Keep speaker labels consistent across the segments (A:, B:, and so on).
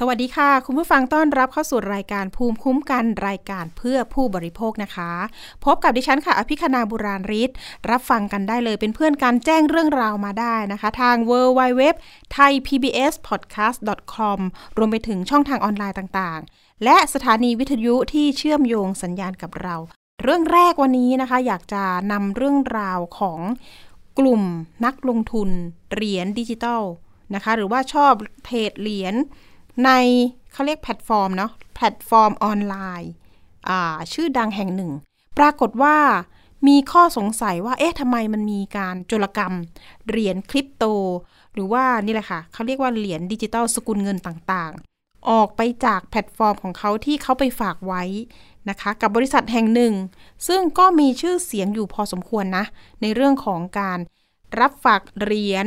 A: สวัสดีค่ะ คุณผู้ฟังต้อนรับเข้าสู่รายการภูมิคุ้มกันรายการเพื่อผู้บริโภคนะคะ พบกับดิฉันค่ะ อภิคณาบุราริศรับฟังกันได้เลยเป็นเพื่อนกันแจ้งเรื่องราวมาได้นะคะ ทาง w w w t h a i PBS podcast com รวมไปถึงช่องทางออนไลน์ต่างๆ และสถานีวิทยุที่เชื่อมโยงสัญญาณกับเรา เรื่องแรกวันนี้นะคะ อยากจะนำเรื่องราวของกลุ่มนักลงทุนเหรียญดิจิตอลนะคะ หรือว่าชอบเทรดเหรียญ ในเขาเรียกแพลตฟอร์มเนาะแพลตฟอร์มออนไลน์ชื่อดังแห่งหนึ่ง ปรากฏว่ามีข้อสงสัยว่า เอ๊ะทำไมมันมีการโจรกรรม เหรียญคริปโต หรือว่านี่แหละค่ะ เขาเรียกว่าเหรียญดิจิตอลสกุลเงินต่างๆ ออกไปจากแพลตฟอร์มของเขาที่เขาไปฝากไว้นะคะ กับบริษัทแห่งหนึ่ง ซึ่งก็มีชื่อเสียงอยู่พอสมควรนะ ในเรื่องของการรับฝากเหรียญ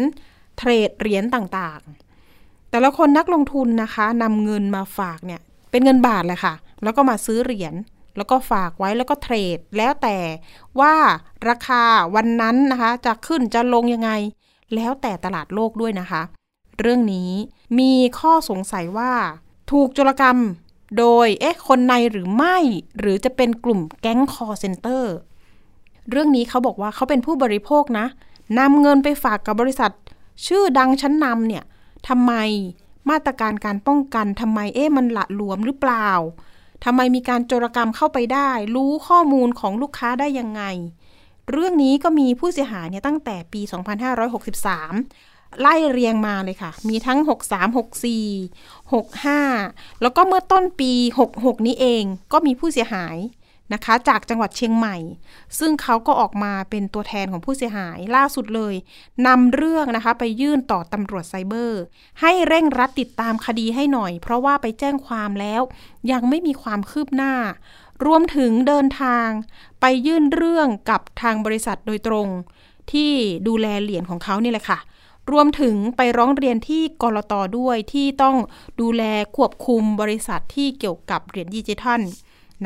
A: เทรดเหรียญต่างๆ แต่ละคนนักลงทุนนะคะนำเงินมาฝากเนี่ยเป็นเงินบาทเลยค่ะ แล้วก็มาซื้อเหรียญแล้วก็ฝากไว้แล้วก็เทรด แล้วแต่ว่าราคาวันนั้นนะคะ จะขึ้นจะลงยังไง แล้วแต่ตลาดโลกด้วยนะคะ เรื่องนี้มีข้อสงสัยว่าถูกโจรกรรมโดยเอ๊ะคนในหรือไม่ หรือจะเป็นกลุ่มแก๊งคอเซนเตอร์เรื่องนี้เขาบอกว่าเขาเป็นผู้บริโภคนะนำเงินไปฝากกับบริษัท ชื่อดังชั้นนำเนี่ย ทำไมมาตรการการป้องกันทำไมเอ๊ะมันหละหลวมหรือเปล่าทำไมมีการโจรกรรมเข้าไปได้ รู้ข้อมูลของลูกค้าได้ยังไง เรื่องนี้ก็มีผู้เสียหายเนี่ยตั้งแต่ปี 2563 ไล่เรียงมาเลยค่ะ มีทั้ง 63 64 65 แล้วก็เมื่อต้นปี 66 นี้เองก็มีผู้เสียหาย นะคะ จากจังหวัดเชียงใหม่ ซึ่งเขาก็ออกมาเป็นตัวแทนของผู้เสียหายล่าสุดเลยนำเรื่องนะคะไปยื่นต่อตำรวจไซเบอร์ ให้เร่งรัดติดตามคดีให้หน่อย เพราะว่าไปแจ้งความแล้ว ยังไม่มีความคืบหน้า รวมถึงเดินทาง ไปยื่นเรื่องกับทางบริษัทโดยตรง ที่ดูแลเหรียญของเขานี่แหละค่ะรวมถึงไปร้องเรียนที่กรตด้วยที่ต้องดูแลควบคุมบริษัทที่เกี่ยวกับเหรียญดิจิทัล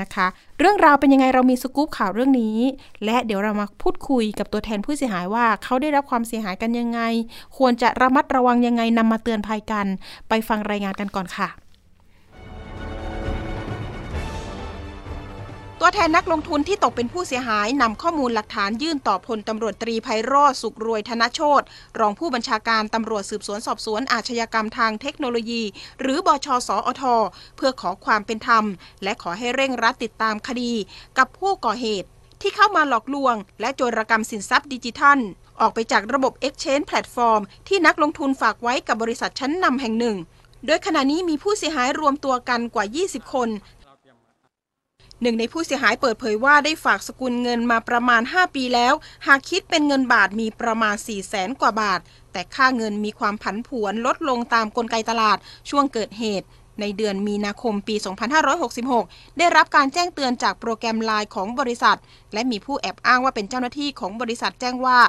A: นะคะ เรื่องราวเป็นยังไงเรามีสกู๊ปข่าวเรื่องนี้ และเดี๋ยวเรามาพูดคุยกับตัวแทนผู้เสียหายว่าเขาได้รับความเสียหายกันยังไง ควรจะระมัดระวังยังไงนำมาเตือนภัยกัน ไปฟังรายงานกันก่อนค่ะ ตัวแทนนักลงทุนที่ตกเป็นผู้เสียหายนำข้อมูลหลักฐานยื่นต่อพลตำรวจตรีไพโรธสุขรวยธนโชตรองผู้บัญชาการตำรวจสืบสวนสอบสวนอาชญากรรมทางเทคโนโลยี หรือบชสอท เพื่อขอความเป็นธรรม และขอให้เร่งรัดติดตามคดี กับผู้ก่อเหตุ ที่เข้ามาหลอกลวง และโจรกรรมสินทรัพย์ดิจิทัล ออกไปจากระบบ Exchange Platform ที่นักลงทุนฝากไว้กับบริษัทชั้นนำแห่งหนึ่งโดยขณะนี้มีผู้เสียหายรวมตัวกันกว่า 20 คน หนึ่งในผู้เสียหายเปิดเผยว่าได้ฝากสกุลเงินมาประมาณ 5 ปีแล้ว หากคิดเป็นเงินบาทมีประมาณ 4 0 0แสนกว่าบาท แต่ค่าเงินมีความผันผวนลดลงตามกลไกตลาดช่วงเกิดเหตุในเดือนมีนาคมปี 2566 ได้รับการแจ้งเตือนจากโปรแกรมไลน์ของบริษัท และมีผู้แอบอ้างว่าเป็นเจ้าหน้าที่ของบริษัทแจ้งว่า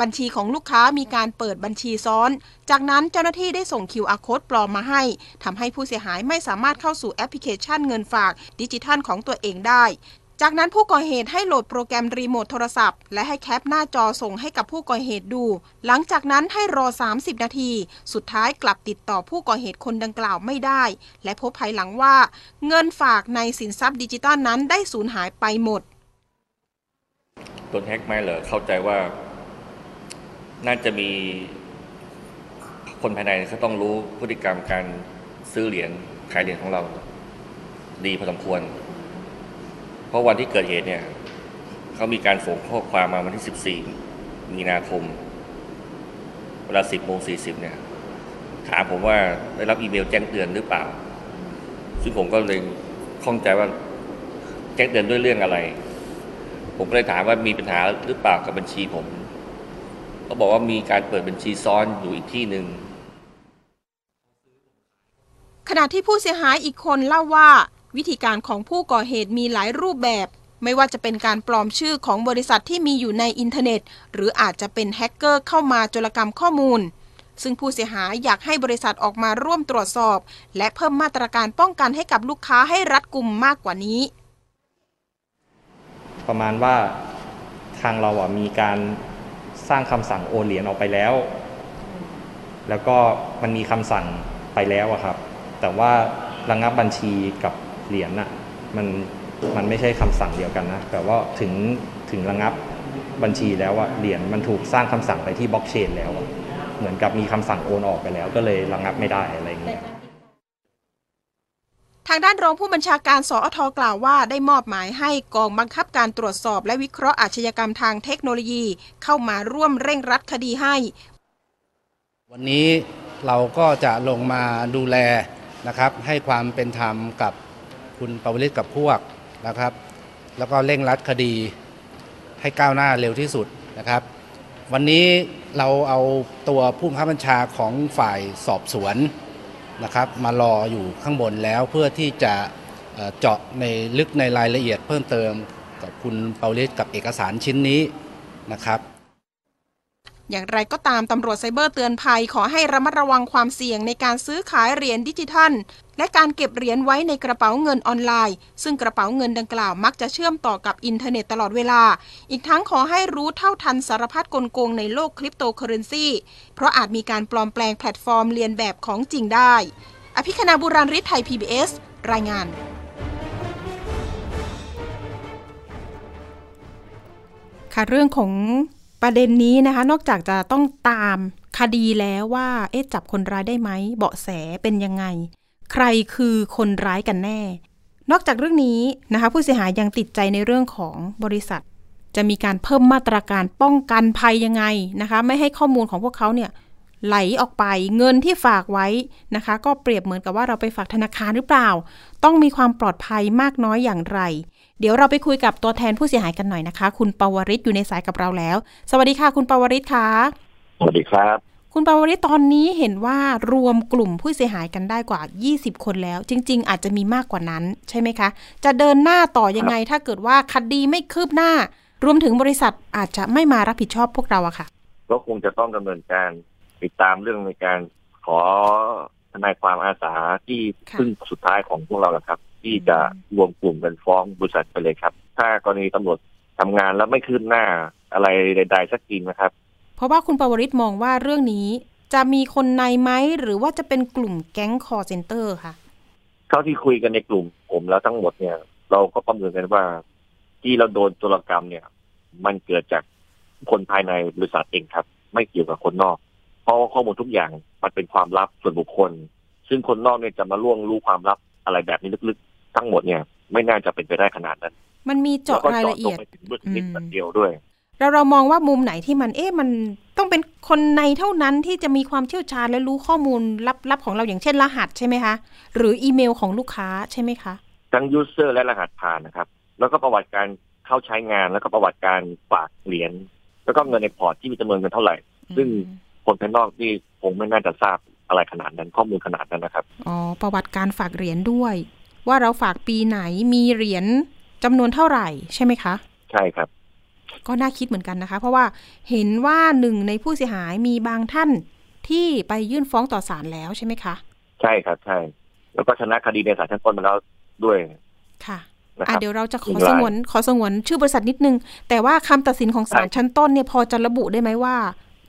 A: บัญชีของลูกค้ามีการเปิดบัญชีซ้อน จากนั้นเจ้าหน้าที่ได้ส่ง QR code ปลอมมาให้ทำให้ผู้เสียหายไม่สามารถเข้าสู่แอปพลิเคชันเงินฝากดิจิทัลของตัวเองได้จากนั้นผู้ก่อเหตุให้โหลดโปรแกรมรีโมทโทรศัพท์ และให้แคปหน้าจอส่งให้กับผู้ก่อเหตุดู หลังจากนั้นให้รอ 30 นาที สุดท้ายกลับติดต่อผู้ก่อเหตุคนดังกล่าวไม่ได้ และพบภายหลังว่า เงินฝากในสินทรัพย์ดิจิทัลนั้นได้สูญหายไปหมด
B: ต้นแฮกไหมเหรอเข้าใจว่า น่าจะมีคนภายในเขาต้องรู้พฤติกรรมการซื้อเหรียญขายเหรียญของเรา ดีพอสมควร เพราะวันที่เกิดเหตุเนี่ยเขามีการส่งข้อความมาวันที่ 14 มีนาคม เวลา 10โมง40 เนี่ย ถามผมว่าได้รับอีเมลแจ้งเตือนหรือเปล่า ซึ่งผมก็เลยข้องใจว่าแจ้งเตือนด้วยเรื่องอะไร ผมก็เลยถามว่ามีปัญหาหรือเปล่ากับบัญชีผม เขาบอกว่ามีการเปิดบัญชีซ้อนอยู่อีกที่หนึ่ง
A: ขณะที่ผู้เสียหายอีกคนเล่าว่า วิธีการของผู้ก่อเหตุมีหลายรูปแบบ ไม่ว่าจะเป็นการปลอมชื่อของบริษัทที่มีอยู่ในอินเทอร์เน็ต หรืออาจจะเป็นแฮกเกอร์เข้ามาโจรกรรมข้อมูล ซึ่งผู้เสียหายอยากให้บริษัทออกมาร่วมตรวจสอบ และเพิ่มมาตรการป้องกันให้กับลูกค้าให้รัดกุมมากกว่านี้
C: ประมาณว่าทางเราอะมีการ สร้างคำสั่งโอนเหรียญออกไปแล้ว แล้วก็มันมีคำสั่งไปแล้วอะครับ แต่ว่าระงับบัญชีกับเหรียญน่ะมันมันไม่ใช่คำสั่งเดียวกันนะ แต่ว่าถึงถึงระงับบัญชีแล้วอะเหรียญมันถูกสร้างคำสั่งไปที่บล็อกเชนแล้วอะเหมือนกับมีคำสั่งโอนออกไปแล้ว ก็เลยระงับไม่ได้อะไรอย่างเงี้ย
A: ทางด้านรองผู้บัญชาการ สอทกล่าวว่าได้มอบหมายให้กองบังคับการตรวจสอบและวิเคราะห์อาชญากรรมทางเทคโนโลยี เข้ามาร่วมเร่งรัดคดีให้
D: วันนี้เราก็จะลงมาดูแลนะครับ ให้ความเป็นธรรมกับคุณปวริศกับพวกนะครับ แล้วก็เร่งรัดคดีให้ก้าวหน้าเร็วที่สุดนะครับ วันนี้เราเอาตัวผู้บังคับบัญชาของฝ่ายสอบสวน นะครับมารออยู่ข้างบนแล้วเพื่อที่จะเจาะในลึกในรายละเอียดเพิ่มเติมกับคุณเปาเลสกับเอกสารชิ้นนี้นะครับ
A: อย่างไรก็ตามตำรวจไซเบอร์เตือนภัยขอให้ระมัดระวังความเสี่ยงในการซื้อขายเหรียญดิจิทัล และการเก็บเหรียญไว้ในกระเป๋าเงินออนไลน์ ซึ่งกระเป๋าเงินดังกล่าวมักจะเชื่อมต่อกับอินเทอร์เน็ตตลอดเวลา อีกทั้งขอให้รู้เท่าทันสารพัดกลโกงในโลกคริปโตเคอร์เรนซีเพราะอาจมีการปลอมแปลงแพลตฟอร์มเลียนแบบของจริงได้ อภิคณาบุราริศไทย PBS รายงานค่ะเรื่องของ ประเด็นนี้นะคะ นอกจากจะต้องตามคดีแล้วว่า เอ๊ะจับคนร้ายได้ไหม เบาะแสเป็นยังไง ใครคือคนร้ายกันแน่ นอกจากเรื่องนี้นะคะ ผู้เสียหายยังติดใจในเรื่องของบริษัท จะมีการเพิ่มมาตรการป้องกันภัยยังไงนะคะ ไม่ให้ข้อมูลของพวกเขาเนี่ยไหลออกไปเงินที่ฝากไว้นะคะ ก็เปรียบเหมือนกับว่าเราไปฝากธนาคารหรือเปล่า ต้องมีความปลอดภัยมากน้อยอย่างไร เดี๋ยวเราไปคุยกับตัวแทนผู้เสียหายกันหน่อยนะคะ คุณปวริศอยู่ในสายกับเราแล้ว สวัสดีค่ะ คุณปวริศค่ะ
E: สวัสดีครับ
A: คุณปวริศตอนนี้เห็นว่ารวมกลุ่มผู้เสียหายกันได้กว่า 20 คนแล้ว จริง ๆ อาจจะมีมากกว่านั้นใช่ไหมคะ จะเดินหน้าต่อยังไงถ้าเกิดว่าคดีไม่คืบหน้า รวมถึงบริษัทอาจจะไม่มารับผิดชอบพวกเราอะค่ะ
E: ก็คงจะต้องดำเนินการติดตามเรื่องในการขอทนายความอาสาที่
A: ค่ะ
E: พึ่งสุดท้ายของพวกเราแหละครับ ที่จะรวมกลุ่มกันฟ้องบริษัทไปเลยครับ ถ้ากรณีตำรวจทำงานแล้วไม่คืบหน้าอะไรใด ๆ สักทีนะครับ
A: เพราะว่าคุณปวริศมองว่าเรื่องนี้จะมีคนในไหมหรือว่าจะเป็นกลุ่มแก๊งคอร์เซนเตอร์ค่ะ
E: เท่าที่คุยกันในกลุ่มผมแล้วทั้งหมดเนี่ย เราก็ประเมินกันว่า ที่เราโดนโจรกรรมเนี่ย มันเกิดจากคนภายในบริษัทเองครับ ไม่เกี่ยวกับคนนอก เพราะว่าข้อมูลทุกอย่างมันเป็นความลับส่วนบุคคล ซึ่งคนนอกเนี่ยจะมาล่วงรู้ความลับอะไรแบบนี้ลึกๆ ทั้งหมดเนี่ย ไม่น่าจะเป็นไปได้ขนาดนั้น
A: มันมี
E: แล้ว
A: เจาะ
E: ก็
A: ราย
E: เจาะ
A: ละ
E: ตร
A: เอี
E: ง
A: ยด
E: ไปถึงเรื่องนิด
A: อืม
E: เดียวด้วย
A: เราเรามองว่ามุมไหนที่มันเอ๊ะมันต้องเป็นคนในเท่านั้นที่จะมีความเชี่ยวชาญและรู้ข้อมูลลับๆของเราอย่างเช่นรหัสใช่ไหมคะ หรืออีเมลของลูกค้าใช่ไหมคะ
E: ทั้งยูเซอร์และรหัสผ่านนะครับ แล้วก็ประวัติการเข้าใช้งานแล้วก็ประวัติการฝากเหรียญแล้วก็เงินในพอร์ตที่มีจำนวนเงินเท่าไหร่ ซึ่งคนภายนอกนี่คงไม่น่าจะทราบอะไรขนาดนั้นข้อมูลขนาดนั้นนะครับ
A: อ๋อ ประวัติการฝากเหรียญด้วย ว่าเราฝากปีไหนมีเหรียญจำนวนเท่าไหร่ใช่ไหมคะ
E: ใช่ครับ
A: ก็น่าคิดเหมือนกันนะคะ เพราะว่าเห็นว่าหนึ่งในผู้เสียหายมีบางท่านที่ไปยื่นฟ้องต่อศาลแล้วใช่ไหมคะ
E: ใช่ครับใช่ แล้วก็ชนะคดีในศาลชั้นต้นมาแล้วด้วย
A: ค่ะ
E: นะค
A: อะ
E: รับ
A: เดี๋ยวเราจะขอ
E: อีกราย
A: สงวนขอสงวนชื่อบริษัทนิดนึง แต่ว่าคำตัดสินของศาล
E: ใช่
A: ชั้นต้นเนี่ยพอจะระบุได้ไหมว่า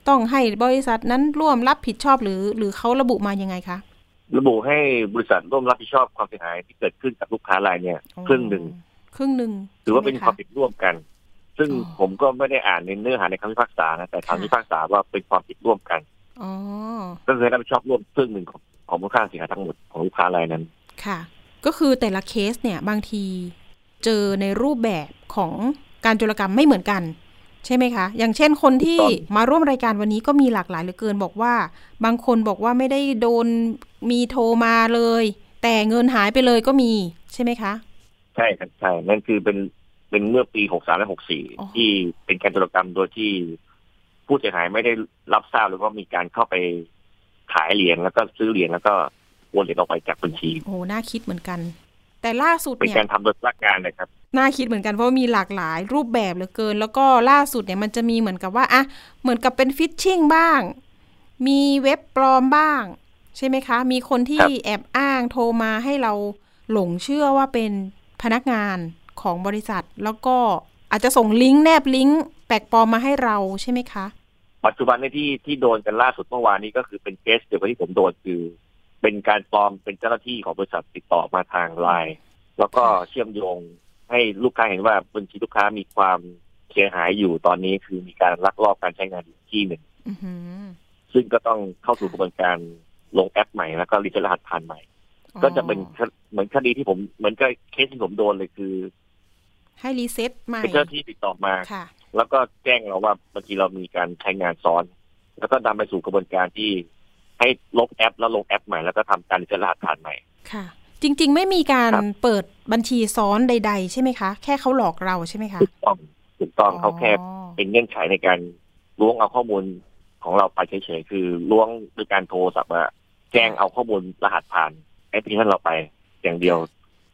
A: ต้องให้บริษัทนั้นร่วมรับผิดชอบหรือ หรือเขาระบุมายังไงคะ
E: ระบุให้บริษัทร่วมรับผิดชอบความเสียหายที่เกิดขึ้นกับลูกค้ารายเนี่ยครึ่งหนึ่ง
A: ครึ่งหนึ่ง
E: ถือว่าเป็น
A: ใช่ไห
E: ความผิดร่วมกัน ซึ่ง
A: อ๋อ
E: ผมก็ไม่ได้อ่านในเนื้อหาในคำพิพากษานะแต่
A: ค่ะ
E: คำพิพากษาว่าเป็นความผิดร่วมกัน
A: อ๋อ
E: ก็คือรับผิดชอบร่วมครึ่งหนึ่งของของมูลค่าเสียหายทั้งหมดของลูกค้ารายนั้น
A: ค่ะ ก็คือแต่ละเคสเนี่ยบางทีเจอในรูปแบบของการโจรกรรมไม่เหมือนกัน ใช่ไหมคะ อย่างเช่นคนที่
E: ถูกต้อง
A: มาร่วมรายการวันนี้ก็มีหลากหลายเหลือเกินบอกว่า บางคนบอกว่าไม่ได้โดนมีโทรมาเลย แต่เงินหายไปเลยก็มีใช่ไหมคะ
E: ใช่ครับใช่นั่นคือเป็นเป็นเมื่อปีหกสามและหกสี่
A: อ๋อ
E: ที่เป็นการโจรกรรมโดยที่ผู้เสียหายไม่ได้รับทราบหรือว่ามีการเข้าไปขายเหรียญแล้วก็ซื้อเหรียญแล้วก็โอนเหรียญออกไปจากบัญชี
A: โอ้ น่าคิดเหมือนกัน แต่ล่าสุด
E: เป็น
A: เนี่ย
E: การทำโดยพนักงานนะครับ
A: น่าคิดเหมือนกันเพราะว่ามีหลากหลายรูปแบบเหลือเกิน แล้วก็ล่าสุดเนี่ยมันจะมีเหมือนกับว่าอะเหมือนกับเป็นฟิชชิงบ้าง มีเว็บปลอมบ้าง ใช่ไหมคะ มีคนที่
E: ครับ
A: แอบอ้างโทรมาให้เราหลงเชื่อว่าเป็นพนักงานของบริษัท แล้วก็อาจจะส่งลิงก์แนบลิงก์แปลกปลอมมาให้เราใช่ไหมคะ
E: ปัจจุบันในที่ที่โดนกันล่าสุดเมื่อวานนี้ก็คือเป็นเคสเดียวกับที่ผมโดนคือ เป็นการปลอมเป็นเจ้าหน้าที่ของบริษัทติดต่อมาทางไลน์แล้วก็เชื่อมโยงให้ลูกค้าเห็นว่าบัญชีลูกค้ามีความเสียหายอยู่ตอนนี้คือมีการลักลอบการใช้งานอยู่ที่หนึ่ง
A: อือหือ
E: ซึ่งก็ต้องเข้าสู่กระบวนการลงแอปใหม่แล้วก็รีเซ็ตรหัสผ่านใหม่ ก็จะเป็นคเหมือนคดีที่ผมเหมือนกับเคสที่ผมโดนเลยคือ
A: ให้ reset ใหม่
E: เป็นเจ้าหน้าที่ติดต่อมา
A: ค่ะ
E: แล้วก็แจ้งเราว่าบางทีเรามีการใช้งานซ้อน แล้วก็นำไปสู่กระบวนการที่ ให้ลบแอปแล้วลงแอปใหม่แล้วก็ทำการ reset รหัสผ่านใหม่
A: ค่ะ จริง ๆ ไม่มีการ
E: ครับ
A: เปิดบัญชีซ้อนใด ๆ ใช่ไหมคะ แค่เขาหลอกเราใช่ไหมคะ
E: ถูกต้องถูกต้องเขาแค่
A: อ๋อ
E: เป็นเงื่อนไขในการล้วงเอาข้อมูลของเราไปเฉยๆคือล้วงโดยการโทรศัพท์ว่าแจ้งเอาข้อมูลรหัสผ่านแอปพลิเคชันเราไปอย่างเดียว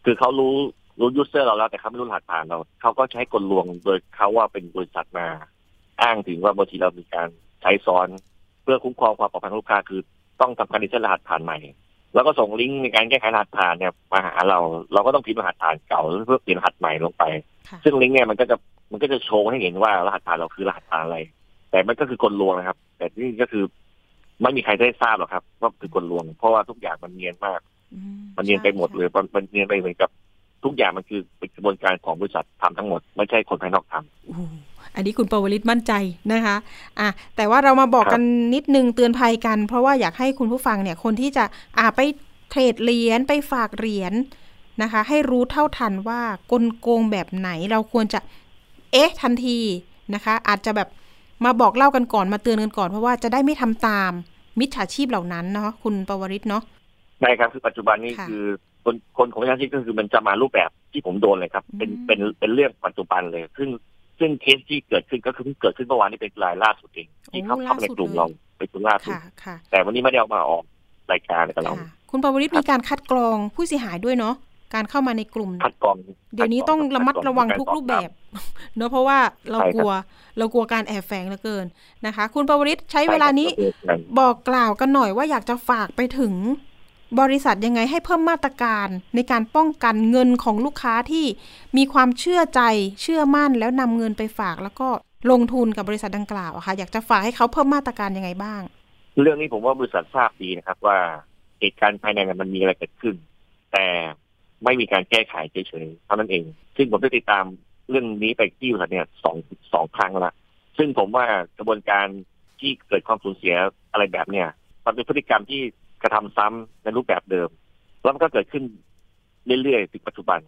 E: คือเขารู้รู้ user เราแล้วแต่เขาไม่รู้รหัสผ่านเราเขาก็ใช้กลลวงโดยเขาว่าเป็นบริษัทมา อ้างถึงว่าบางทีเรามีการใช้ซ้อน เพื่อคุ้มครองความปลอดภัยของลูกค้าคือต้องทำการ reset รหัสผ่านใหม่ แล้วก็ส่งลิงก์ในการแก้ไขรหัสผ่านเนี่ยมาหาเรา เราก็ต้องพิมพ์รหัสผ่านเก่าเพื่อเปลี่ยนรหัสใหม่ลงไป
A: ค่ะ
E: ซึ่งลิงก์เนี่ยมันก็จะมันก็จะโชว์ให้เห็นว่ารหัสผ่านเราคือรหัสผ่านอะไร แต่มันก็คือกลลวงนะครับ แต่นี่ก็คือไม่มีใครได้ทราบหรอกครับว่าคือกลลวง เพราะว่าทุกอย่างมันเนียนมาก
A: อื
E: มันเนียนไปหมดเลยมันมันเนียนไปเหมือนกับ ทุกอย่างมันคือเป็นกระบวนการของบริษัททำทั้งหมด ไม่ใช่คนภายนอกทำ
A: โอ้โหอันนี้คุณปวลิตมั่นใจนะคะอะแต่ว่าเรามาบอกกันนิดนึงเตือนภัยกัน เพราะว่าอยากให้คุณผู้ฟังเนี่ยคนที่จะอ่าไปเทรดเหรียญไปฝากเหรียญนะคะ ให้รู้เท่าทันว่ากลโกงแบบไหนเราควรจะเอ๊ะทันทีนะคะ อาจจะแบบมาบอกเล่ากันก่อนมาเตือนกันก่อนเพราะว่าจะได้ไม่ทำตามมิจฉาชีพเหล่านั้นเนาะคุณปวริตเนาะ
E: ใช่ครับคือปัจจุบันนี้
A: ค่ะ
E: คือ คนคนของประชาชนก็คือมันจะมารูปแบบที่ผมโดนเลยครับ เป็น
A: อืม
E: เป็นเป็นเรื่องปัจจุบันเลย ซึ่งซึ่งเคสที่เกิดขึ้นก็คือเพิ่งเกิดขึ้นเมื่อวานนี้เป็นรายล่าสุดเองที่เขาเข้ามาในกลุ่มเราเป็นกลุ่มล่าสุด
A: ค่ะค่ะ
E: แต่วันนี้ไม่ได้เอามาออกรายการกับเรา
A: ค่ะคุณปวริตมีการคัดกรองผู้เสียหายด้วยเนาะการเข้ามาในกลุ่ม
E: คัดกรอง
A: เดี๋ยวนี้ต้องระมัดระวังทุกรูปแบบเนอะเพราะว่าเรา
E: ใช่ครับ
A: กลัวเรากลัวการแอบแฝงเหลือเกินนะคะ คุณปวริศใช้เวลานี้
E: ใช่ครับ
A: บอกกล่าวกันหน่อยว่าอยากจะฝากไปถึง บริษัทยังไงให้เพิ่มมาตรการในการป้องกันเงินของลูกค้าที่มีความเชื่อใจเชื่อมั่นแล้วนำเงินไปฝาก แล้วก็ลงทุนกับบริษัทดังกล่าวอะค่ะ อยากจะฝากให้เขาเพิ่มมาตรการยังไงบ้าง
E: เรื่องนี้ผมว่าบริษัททราบดีนะครับว่าเหตุการณ์ภายในมันมีอะไรเกิดขึ้น แต่ไม่มีการแก้ไขเฉยๆเท่านั้นเอง ซึ่งผมได้ติดตามเรื่องนี้ไปที่บริษัทเนี่ยสองสองครั้งล้วซึ่งผมว่ากระบวนการที่เกิดความสูญเสียอะไรแบบเนี่ยมันเป็นพฤติกรรมที่ กระทำซ้ำในรูปแบบเดิม แล้วมันก็เกิดขึ้นเรื่อยๆถึงปัจจุบัน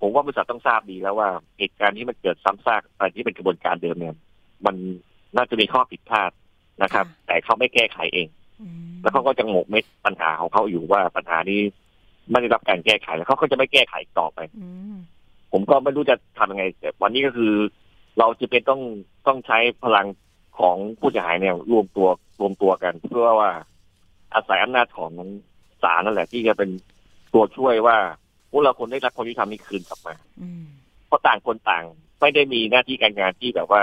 E: ผมว่าบริษัทต้องทราบดีแล้วว่าเหตุการณ์ที่มันเกิดซ้ำซากอะไรที่เป็นกระบวนการเดิมเนี่ยมันน่าจะมีข้อผิดพลาดนะครับ
A: ค่ะ
E: แต่เขาไม่แก้ไขเอง
A: อืม
E: แล้วเขาก็จะหมกเม็ดปัญหาของเขาอยู่ว่าปัญหานี้ไม่ได้รับการแก้ไขแล้วเขาก็จะไม่แก้ไขอีกต่อไป
A: อืม
E: ผมก็ไม่รู้จะทำยังไงแต่วันนี้ก็คือ เราจะเป็นต้องต้องใช้พลังของผู้เสียหายเนี่ยรวมตัวรวมตัวกัน เพื่อว่า อาศัยอำนาจของศาลนั่นแหละ ที่จะเป็นตัวช่วยว่าพวกเราคนได้รับความยุติธรรมนี้คืนกลับมา
A: อืม
E: เพราะต่างคนต่างไม่ได้มีหน้าที่การงานที่แบบว่า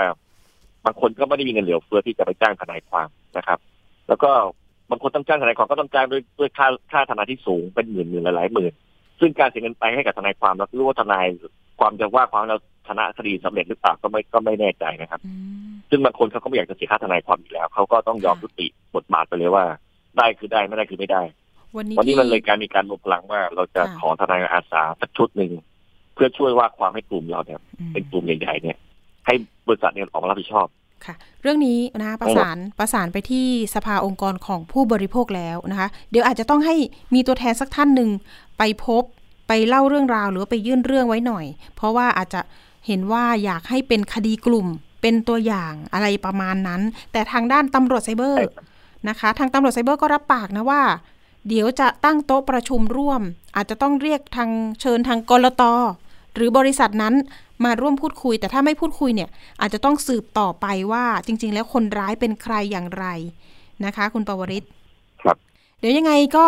E: บางคนก็ไม่ได้มีเงินเหลือเฟือที่จะไปจ้างทนายความนะครับ แล้วก็บางคนต้องจ้างทนายความก็ต้องจ้างด้วยด้วยค่าค่าทนายที่สูงเป็นหมื่นหมื่นหลายๆหมื่น ซึ่งการเสียเงินไปให้กับทนายความเราไม่รู้ว่าทนายความจะว่าความเราชนะคดีสำเร็จหรือเปล่าก็ไม่ก็ไม่แน่ใจนะครับ
A: อืม
E: ซึ่งบางคนเขาก็ไม่อยากจะเสียค่าทนายความอยู่แล้วเขาก็ต้องยอม
A: ค่ะ
E: ยุติบทบาทไปเลยว่า ได้คือได้ไม่ได้คือไม่ได้
A: วันนี้
E: วันนี้
A: ที่
E: มันเลยการมีการรวมพลังว่า เราจะ
A: ค่ะ
E: ขอทนายอาสาสักชุดหนึ่งเพื่อช่วยว่าความให้กลุ่มเราเนี่ย
A: อืม
E: เป็นกลุ่มใหญ่ๆเนี่ย ให้บริษัทเนี่ยออกมารับผิดชอบ
A: ค่ะ เรื่องนี้นะคะประสานประสานไปที่สภาองค์กรของผู้บริโภคแล้วนะคะ เดี๋ยวอาจจะต้องให้มีตัวแทนสักท่านหนึ่งไปพบไปเล่าเรื่องราวหรือว่าไปยื่นเรื่องไว้หน่อย เพราะว่าอาจจะเห็นว่าอยากให้เป็นคดีกลุ่มเป็นตัวอย่างอะไรประมาณนั้น แต่ทางด้านตำรวจไซเบอร์
E: ใช่ครับ
A: นะคะ ทางตำรวจไซเบอร์ก็รับปากนะว่า เดี๋ยวจะตั้งโต๊ะประชุมร่วม อาจจะต้องเรียกทางเชิญทางกรตหรือบริษัทนั้นมาร่วมพูดคุย แต่ถ้าไม่พูดคุยเนี่ย อาจจะต้องสืบต่อไปว่าจริง ๆ แล้วคนร้ายเป็นใครอย่างไรนะคะ คุณปวริศ
E: ครับ
A: เดี๋ยวยังไงก็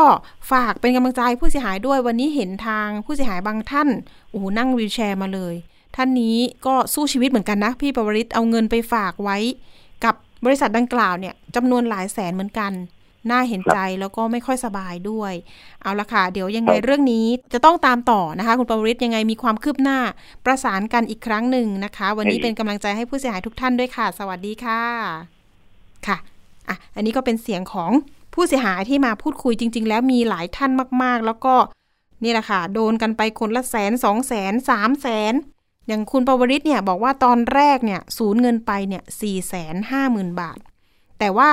A: ฝากเป็นกำลังใจผู้เสียหายด้วยวันนี้เห็นทางผู้เสียหายบางท่านโอ้โหนั่งวีลแชร์มาเลย ท่านนี้ก็สู้ชีวิตเหมือนกันนะ พี่ปวริศเอาเงินไปฝากไว้กั บบบริษัทดังกล่าวเนี่ยจำนวนหลายแสนเหมือนกัน น่าเห็นใจแล้วก็ไม่ค่อยสบายด้วย เอาละค่ะ เดี๋ยวยังไงเรื่องนี้จะต้องตามต่อนะคะ คุณปวริศยังไงมีความคืบหน้าประสานกันอีกครั้งหนึ่งนะคะ วันนี้เป็นกำลังใจให้ผู้เสียหายทุกท่านด้วยค่ะ สวัสดีค่ะ ค่ะอะ อันนี้ก็เป็นเสียงของผู้เสียหายที่มาพูดคุยจริง ๆ แล้วมีหลายท่านมาก ๆ แล้วก็นี่แหละค่ะ โดนกันไปคนละแสนสองแสนสามแสน อย่างคุณปวริศเนี่ยบอกว่าตอนแรกเนี่ยสูญเงินไปเนี่ยสี่แสนห้าหมื่นบาท แต่ว่า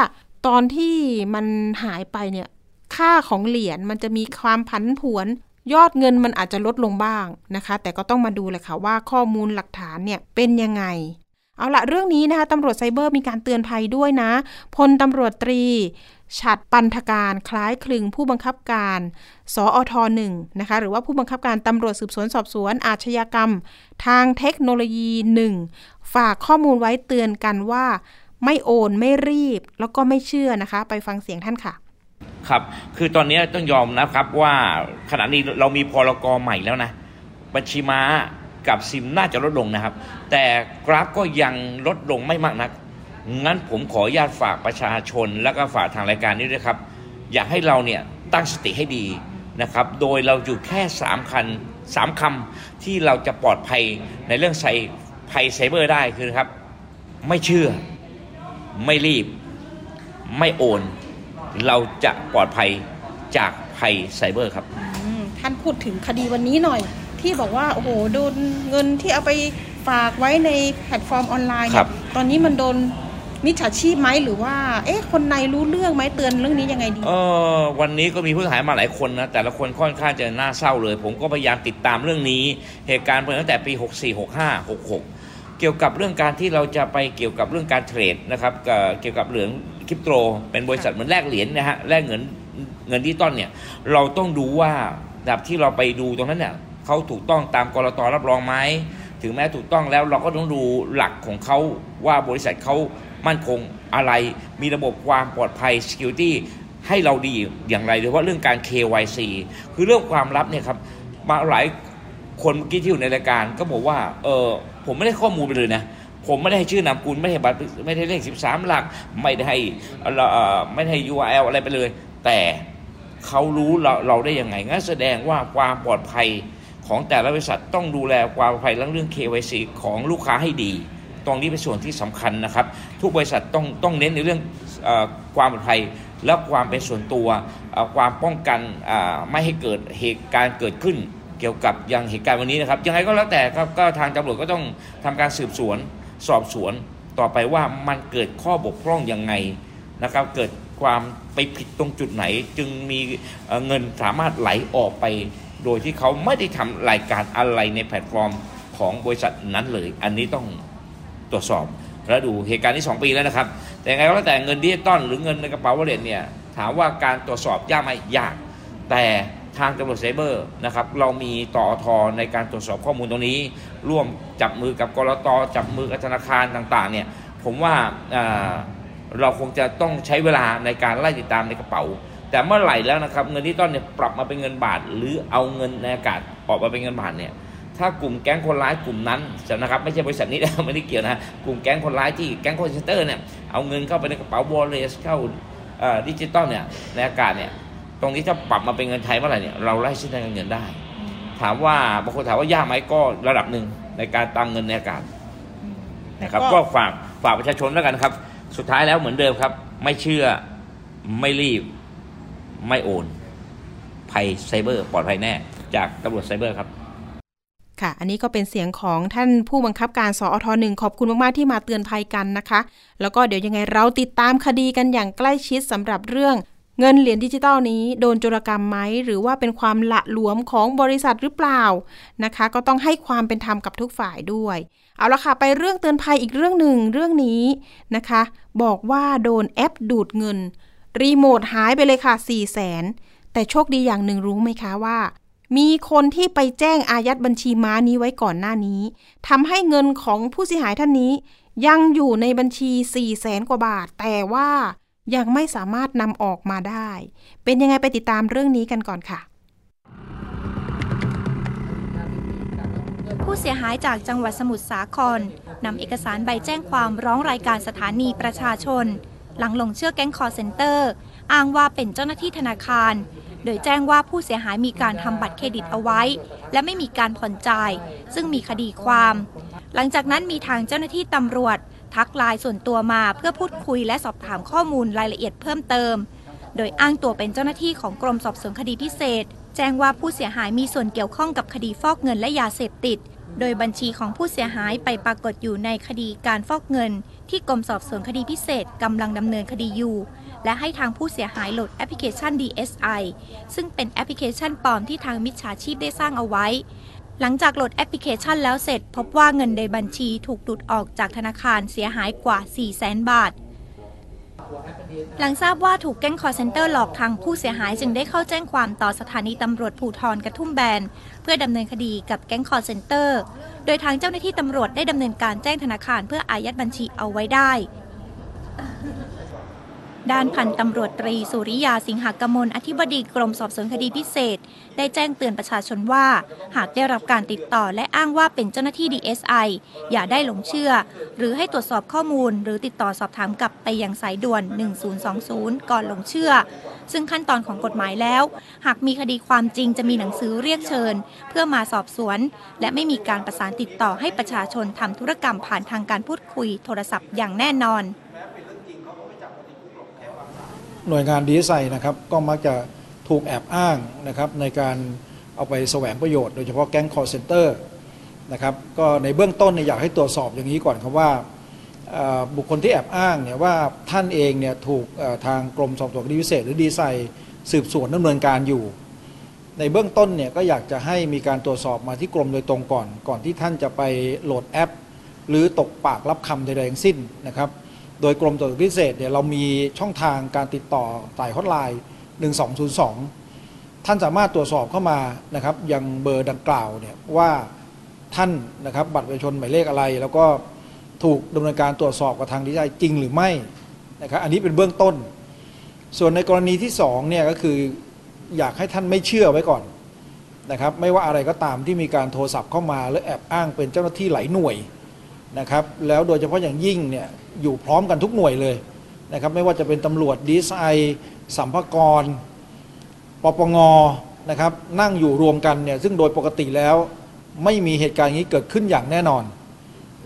A: ตอนที่มันหายไปเนี่ยค่าของเหรียญมันจะมีความผันผวนยอดเงินมันอาจจะลดลงบ้างนะคะ แต่ก็ต้องมาดูเลยค่ะว่าข้อมูลหลักฐานเนี่ยเป็นยังไง เอาละเรื่องนี้นะคะตำรวจไซเบอร์มีการเตือนภัยด้วยนะ พลตำรวจตรี ฉัดปันธการคล้ายคลึงผู้บังคับการสอทหนึ่งนะคะหรือว่าผู้บังคับการตำรวจสืบสวนสอบสวนอาชญากรรม ทางเทคโนโลยีหนึ่งฝากข้อมูลไว้เตือนกันว่า ไม่โอนไม่รีบ แล้วก็ไม่เชื่อนะคะ ไปฟังเสียงท่านค่ะ
F: ครับ คือตอนนี้ต้องยอมนะครับว่าขณะนี้เรามีพรกรใหม่แล้วนะ บัญชีม้ากับซิมน่าจะลดลงนะครับ แต่กราฟก็ยังลดลงไม่มากนัก งั้นผมขออนุญาตฝากประชาชน แล้วก็ฝากทางรายการนี้ด้วยครับ อยากให้เราเนี่ยตั้งสติให้ดีนะครับ โดยเราอยู่แค่3คำสามคำที่เราจะปลอดภัยในเรื่องไซภัยไซเบอร์ได้คือนะครับ ไม่เชื่อ ไม่รีบ ไม่โอน เราจะปลอดภัยจากภัยไซเบอร์ครับ
A: อืมท่านพูดถึงคดีวันนี้หน่อย ที่บอกว่าโอ้โหโดนเงินที่เอาไปฝากไว้ในแพลตฟอร์มออนไลน์
F: ครับ
A: เนี่ยตอนนี้มันโดน มิจฉาชีพไหมหรือว่า เอ๊ะคนในรู้เรื่องไหมเตือนเรื่องนี้ยังไงดี
F: เออวันนี้ก็มีผู้เสียหายมาหลายคนนะแต่ละคนค่อนข้างจะน่าเศร้าเลย ผมก็พยายามติดตามเรื่องนี้ เหตุการณ์เปิดตั้งแต่ปี 64 65 66 เกี่ยวกับเรื่องการที่เราจะไปเกี่ยวกับเรื่องการเทรดนะครับกับเกี่ยวกับเหรียญคริปโตเป็นบริษัทเหมือนแลกเหรียญนะฮะแลกเงินเงินดิจิตอลเนี่ยเราต้องดูว่าแบบที่เราไปดูตรงนั้นเนี่ยเขาถูกต้องตามกรตรับรองไหมถึงแม้ถูกต้องแล้วเราก็ต้องดูหลักของเขาว่าบริษัทเขา มั่นคงอะไร มีระบบความปลอดภัย security ให้เราดีอย่างไรโดยเฉพาะเรื่องการ KYC คือเรื่องความลับเนี่ยครับมาหลายคนเมื่อกี้ที่อยู่ในรายการก็บอกว่าเออผมไม่ได้ข้อมูลไปเลยนะผมไม่ได้ให้ชื่อนามกุลไม่ได้บัตรไม่ได้เลข 13 หลัก ไม่ได้ให้อ่อไม่ได้ให้ URL อะไรไปเลย แต่เขารู้เราเราได้ยังไงงั้นแสดงว่าความปลอดภัยของแต่ละบริษัทต้องดูแลความปลอดภัยเรื่อง KYC ของลูกค้าให้ดี ตรงนี้เป็นส่วนที่สำคัญนะครับ ทุกบริษัทต้องต้องเน้นในเรื่องอความปลอดภัยและความเป็นส่วนตัว ความป้องกันไม่ให้เกิดเหตุการณ์เกิดขึ้น เกี่ยวกับอย่างเหตุการณ์วันนี้นะครับ ยังไงก็แล้วแต่ครับก็ทางตำรวจก็ต้องทำการสืบสวนสอบสวนต่อไปว่ามันเกิดข้อบกพร่องยังไงนะครับเกิดความไปผิดตรงจุดไหน จึงมีเงินสามารถไหลออกไป โดยที่เขาไม่ได้ทำรายการอะไรในแพลตฟอร์มของบริษัทนั้นเลย อันนี้ต้อง ตรวจสอบแล้วดูเหตุการณ์ที่2ปีแล้วนะครับ แต่ไงก็แล้วแต่เงินดิจิตอลหรือเงินในกระเป๋า wallet เนี่ยถามว่าการตรวจสอบยากไหมยาก แต่ทางตำรวจไซเบอร์นะครับเรามีต่อทอในการตรวจสอบข้อมูลตรงนี้ ร่วมจับมือกับกลตจับมือกับธนาคารต่างๆเนี่ยผมว่าเราคงจะต้องใช้เวลาในการไล่ติดตามในกระเป๋า แต่เมื่อไหร่แล้วนะครับเงินดิจิตอลเนี่ยปรับมาเป็นเงินบาท หรือเอาเงินในอากาศออกมาเป็นเงินบาทเนี่ย ถ้ากลุ่มแก๊งคนร้ายกลุ่มนั้นนะครับไม่ใช่บริษัทนี้นะไม่ได้เกี่ยวนะกลุ่มแก๊งคนร้ายที่แก๊งคอลเซนเตอร์เนี่ยเอาเงินเข้าไปในกระเป๋า wallet เข้าเอ่อดิจิตอลเนี่ยในอากาศเนี่ยตรงนี้ถ้าปรับมาเป็นเงินไทยเมื่อไหร่เนี่ยเราไล่เส้นทางเงินได้ ถามว่าบางคนถามว่ายากไหมก็ระดับหนึ่งในการตามเงินในอากาศนะครับก็ฝากฝากประชาชนแล้วกันครับ สุดท้ายแล้วเหมือนเดิมครับ ไม่เชื่อไม่รีบไม่โอนภัยไซเบอร์ปลอดภัยแน่ จากตำรวจไซเบอร์ครับ
A: ค่ะ อันนี้ก็เป็นเสียงของท่านผู้บังคับการสอทหนึ่งขอบคุณมาก ๆ ที่มาเตือนภัยกันนะคะ แล้วก็เดี๋ยวยังไงเราติดตามคดีกันอย่างใกล้ชิดสำหรับเรื่องเงินเหรียญดิจิตอลนี้โดนโจรกรรมไหม หรือว่าเป็นความละหลวมของบริษัทหรือเปล่านะคะ ก็ต้องให้ความเป็นธรรมกับทุกฝ่ายด้วย เอาละค่ะไปเรื่องเตือนภัยอีกเรื่องหนึ่งเรื่องนี้นะคะ บอกว่าโดนแอปดูดเงิน รีโมทหายไปเลยค่ะ4 0 0แสนแต่โชคดีอย่างหนึ่งรู้ไหมคะว่า มีคนที่ไปแจ้งอายัดบัญชีม้านี้ไว้ก่อนหน้านี้ทำให้เงินของผู้เสียหายท่านนี้ ยังอยู่ในบัญชี4 0 0แสนกว่าบาท แต่ว่ายังไม่สามารถนำออกมาได้ เป็นยังไงไปติดตามเรื่องนี้กันก่อนค่ะ
G: ผู้ผู้เสียหายจากจังหวัดสมุทรสาครนำเอกสารใบแจ้งความร้องรายการสถานีประชาชน หลังหลงเชื่อแก๊งคอลเซนเตอร์ อ้างว่าเป็นเจ้าหน้าที่ธนาคาร โดยแจ้งว่าผู้เสียหายมีการทำบัตรเครดิตเอาไว้ และไม่มีการผ่อนจ่าย ซึ่งมีคดีความ หลังจากนั้นมีทางเจ้าหน้าที่ตำรวจ ทักไลน์ส่วนตัวมาเพื่อพูดคุยและสอบถามข้อมูลรายละเอียดเพิ่มเติม โดยอ้างตัวเป็นเจ้าหน้าที่ของกรมสอบสวนคดีพิเศษ แจ้งว่าผู้เสียหายมีส่วนเกี่ยวข้องกับคดีฟอกเงินและยาเสพติด โดยบัญชีของผู้เสียหายไปปรากฏอยู่ในคดีการฟอกเงิน ที่กรมสอบสวนคดีพิเศษกำลังดำเนินคดีอยู่ และให้ทางผู้เสียหายโหลดแอปพลิเคชัน DSI ซึ่งเป็นแอปพลิเคชันปลอมที่ทางมิจฉาชีพได้สร้างเอาไว้ หลังจากโหลดแอปพลิเคชันแล้วเสร็จ พบว่าเงินในบัญชีถูกดูดออกจากธนาคารเสียหายกว่า 4 0 0 0 0 0 บาทหลังทราบว่าถูกแก๊งคอลเซ็นเตอร์หลอกทางผู้เสียหายจึงได้เข้าแจ้งความต่อสถานีตำรวจภูธรกระทุ่มแบน เพื่อดำเนินคดีกับแก๊งคอลเซ็นเตอร์ โดยทางเจ้าหน้าที่ตำรวจได้ดำเนินการแจ้งธนาคารเพื่ออายัดบัญชีเอาไว้ได้ ด้านพันตำรวจตรีสุริยาสิงหกมลอธิบดีกรมสอบสวนคดีพิเศษ ได้แจ้งเตือนประชาชนว่า หากได้รับการติดต่อและอ้างว่าเป็นเจ้าหน้าที่ DSI อย่าได้หลงเชื่อ หรือให้ตรวจสอบข้อมูล หรือติดต่อสอบถามกลับไปยังสายด่วน 1020 ก่อนหลงเชื่อ ซึ่งขั้นตอนของกฎหมายแล้ว หากมีคดีความจริงจะมีหนังสือเรียกเชิญ เพื่อมาสอบสวน และไม่มีการประสานติดต่อให้ประชาชนทำธุรกรรมผ่านทางการพูดคุยโทรศัพท์อย่างแน่นอน
H: หน่วยงานดีไซน์นะครับก็มักจะถูกแอบอ้างนะครับในการเอาไปแสวงประโยชน์โดยเฉพาะแก๊งคอร์เซนเตอร์นะครับก็ในเบื้องต้นเนี่ยอยากให้ตรวจสอบอย่างนี้ก่อนครับว่าบุคคลที่แอบอ้างเนี่ยว่าท่านเองเนี่ยถูกทางกรมสอบสวนคดีพิเศษ หรือดีไซน์สืบสวนดำเนินการอยู่ ในเบื้องต้นเนี่ยก็อยากจะให้มีการตรวจสอบมาที่กรมโดยตรงก่อน ก่อนที่ท่านจะไปโหลดแอป หรือตกปากรับคำใดๆทั้งสิ้นนะครับ โดยกรมตรวจพิเศษเนี่ยเรามีช่องทางการติดต่อสายฮอตไลน์ 1202 ท่านสามารถตรวจสอบเข้ามานะครับยังเบอร์ดังกล่าวเนี่ยว่าท่านนะครับบัตรประชาชนหมายเลขอะไร แล้วก็ถูกดำเนินการตรวจสอบกับทางดีไซน์จริงหรือไม่นะครับอันนี้เป็นเบื้องต้น ส่วนในกรณีที่2เนี่ยก็คืออยากให้ท่านไม่เชื่อไว้ก่อนนะครับไม่ว่าอะไรก็ตามที่มีการโทรศัพท์เข้ามาและแอบอ้างเป็นเจ้าหน้าที่หลายหน่วยนะครับแล้วโดยเฉพาะอย่างยิ่งเนี่ย อยู่พร้อมกันทุกหน่วยเลยนะครับไม่ว่าจะเป็นตำรวจดีไซสัมภากรปปงนะครับนั่งอยู่รวมกันเนี่ยซึ่งโดยปกติแล้วไม่มีเหตุการณ์อย่างนี้เกิดขึ้นอย่างแน่นอน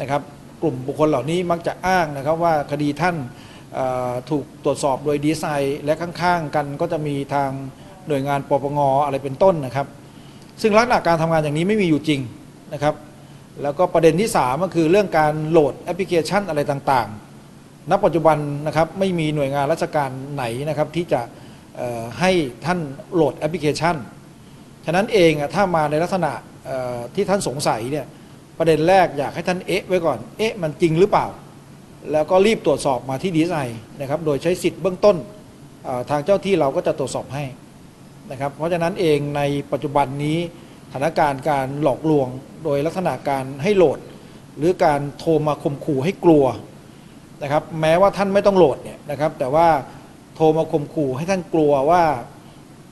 H: นะครับกลุ่มบุคคลเหล่านี้มักจะอ้างนะครับว่าคดีท่านถูกตรวจสอบโดยดีไซน์และข้างๆ กันก็จะมีทางหน่วยงานปปงอะไรเป็นต้นนะครับ ซึ่งลักษณะการทำงานอย่างนี้ไม่มีอยู่จริงนะครับ แล้วก็ประเด็นที่ 3 ก็คือเรื่องการโหลดแอปพลิเคชันอะไรต่างๆ ณ ปัจจุบันนะครับไม่มีหน่วยงานราชการไหนนะครับที่จะให้ท่านโหลดแอปพลิเคชัน ฉะนั้นเองอะถ้ามาในลักษณะที่ท่านสงสัยเนี่ยประเด็นแรกอยากให้ท่านเอ๊ะไว้ก่อน เอ๊ะมันจริงหรือเปล่า แล้วก็รีบตรวจสอบมาที่ดีไซน์นะครับ โดยใช้สิทธิ์เบื้องต้นทางเจ้าที่เราก็จะตรวจสอบให้นะครับ เพราะฉะนั้นเองในปัจจุบันนี้ สถานการณ์การหลอกลวง โดยลักษณะการให้โหลด หรือการโทรมาข่มขู่ให้กลัวนะครับ แม้ว่าท่านไม่ต้องโหลดเนี่ยนะครับ แต่ว่าโทรมาข่มขู่ให้ท่านกลัวว่า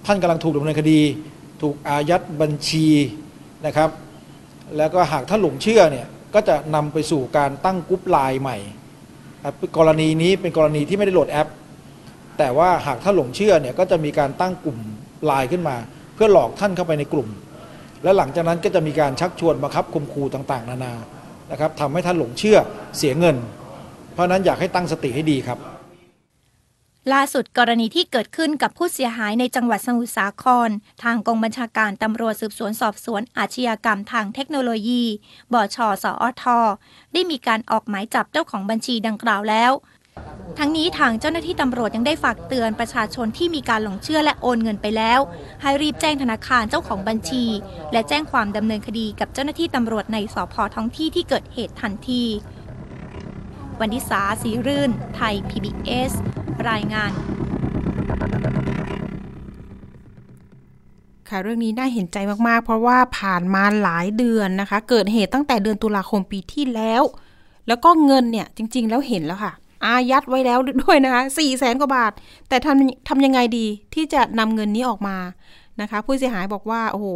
H: ท่านกำลังถูกดำเนินคดี ถูกอายัดบัญชีนะครับ แล้วก็หากท่านหลงเชื่อเนี่ยก็จะนำไปสู่การตั้งกรุ๊ปไลน์ใหม่กรณีนี้เป็นกรณีที่ไม่ได้โหลดแอป แต่ว่าหากท่านหลงเชื่อเนี่ยก็จะมีการตั้งกลุ่มไลน์ขึ้นมา เพื่อหลอกท่านเข้าไปในกลุ่ม และหลังจากนั้นก็จะมีการชักชวนบังคับข่มขู่ต่างๆ นานานะครับทำให้ท่านหลงเชื่อเสียเงิน เพราะฉะนั้นอยากให้ตั้งสติให้ดีครับ
G: ล่าสุดกรณีที่เกิดขึ้นกับผู้เสียหายในจังหวัดสมุทรสาคร ทางกองบัญชาการตำรวจสืบสวนสอบสวนอาชญากรรมทางเทคโนโลยีบชสอทได้มีการออกหมายจับเจ้าของบัญชีดังกล่าวแล้ว ทั้งนี้ทางเจ้าหน้าที่ตำรวจยังได้ฝากเตือนประชาชนที่มีการหลงเชื่อและโอนเงินไปแล้ว ให้รีบแจ้งธนาคารเจ้าของบัญชี และแจ้งความดำเนินคดีกับเจ้าหน้าที่ตำรวจในสพท้องที่ที่เกิดเหตุทันทีวันดิสาสีรื่น ไทย PBS รายงาน
A: ค่ะเรื่องนี้น่าเห็นใจมากๆ เพราะว่าผ่านมาหลายเดือนนะคะ เกิดเหตุตั้งแต่เดือนตุลาคมปีที่แล้ว แล้วก็เงินเนี่ยจริง ๆ แล้วเห็นแล้วค่ะ อายัดไว้แล้วด้วยนะคะสี่แสนกว่าบาท แต่ทำทำยังไงดีที่จะนำเงินนี้ออกมานะคะ ผู้เสียหายบอกว่า โอ้โห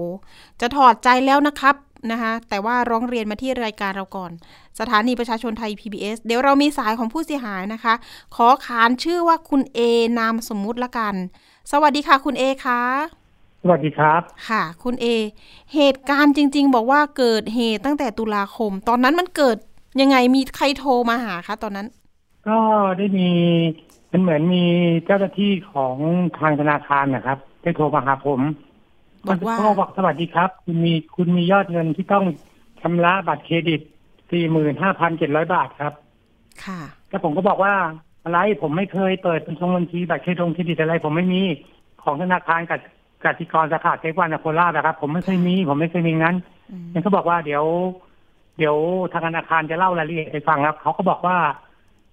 A: จะถอดใจแล้วนะครับนะคะแต่ว่าร้องเรียนมาที่รายการเราก่อน สถานีประชาชนไทย PBS เดี๋ยวเรามีสายของผู้เสียหายนะคะ ขอขานชื่อว่าคุณเอนามสมมุติละกัน สวัสดีค่ะคุณเอคะ
I: สวัสดีครับ
A: ค่ะ คุณเอ เหตุการณ์จริง ๆ บอกว่าเกิดเหตุตั้งแต่ตุลาคม ตอนนั้นมันเกิดยังไงมีใครโทรมาหาคะตอนนั้น
I: ก็ได้มีมันเหมือนมีเจ้าหน้าที่ของทางธนาคารนะครับได้โทรมาหาผม
A: บอกว่า
I: เขาบอกสวัสดีครับ คุณมีคุณมียอดเงินที่ต้องชำระบัตรเครดิตสี่หมื่นห้าพันเจ็ดร้อยบาทครับ
A: ค่ะ
I: แล้วผมก็บอกว่าอะไรผมไม่เคยเปิดเป็นชงบัญชีบัตรเครดิตเครดิตอะไร ผมไม่มีของธนาคารกับกสิกรสาขาเทควันโคราชนะครับ ผมไม่เคยมี ผมไม่เคยมีงั้น
A: อืม
I: มันก็บอกว่าเดี๋ยว เดี๋ยวทางธนาคารจะเล่ารายละเอียดให้ฟังครับเขาก็บอกว่า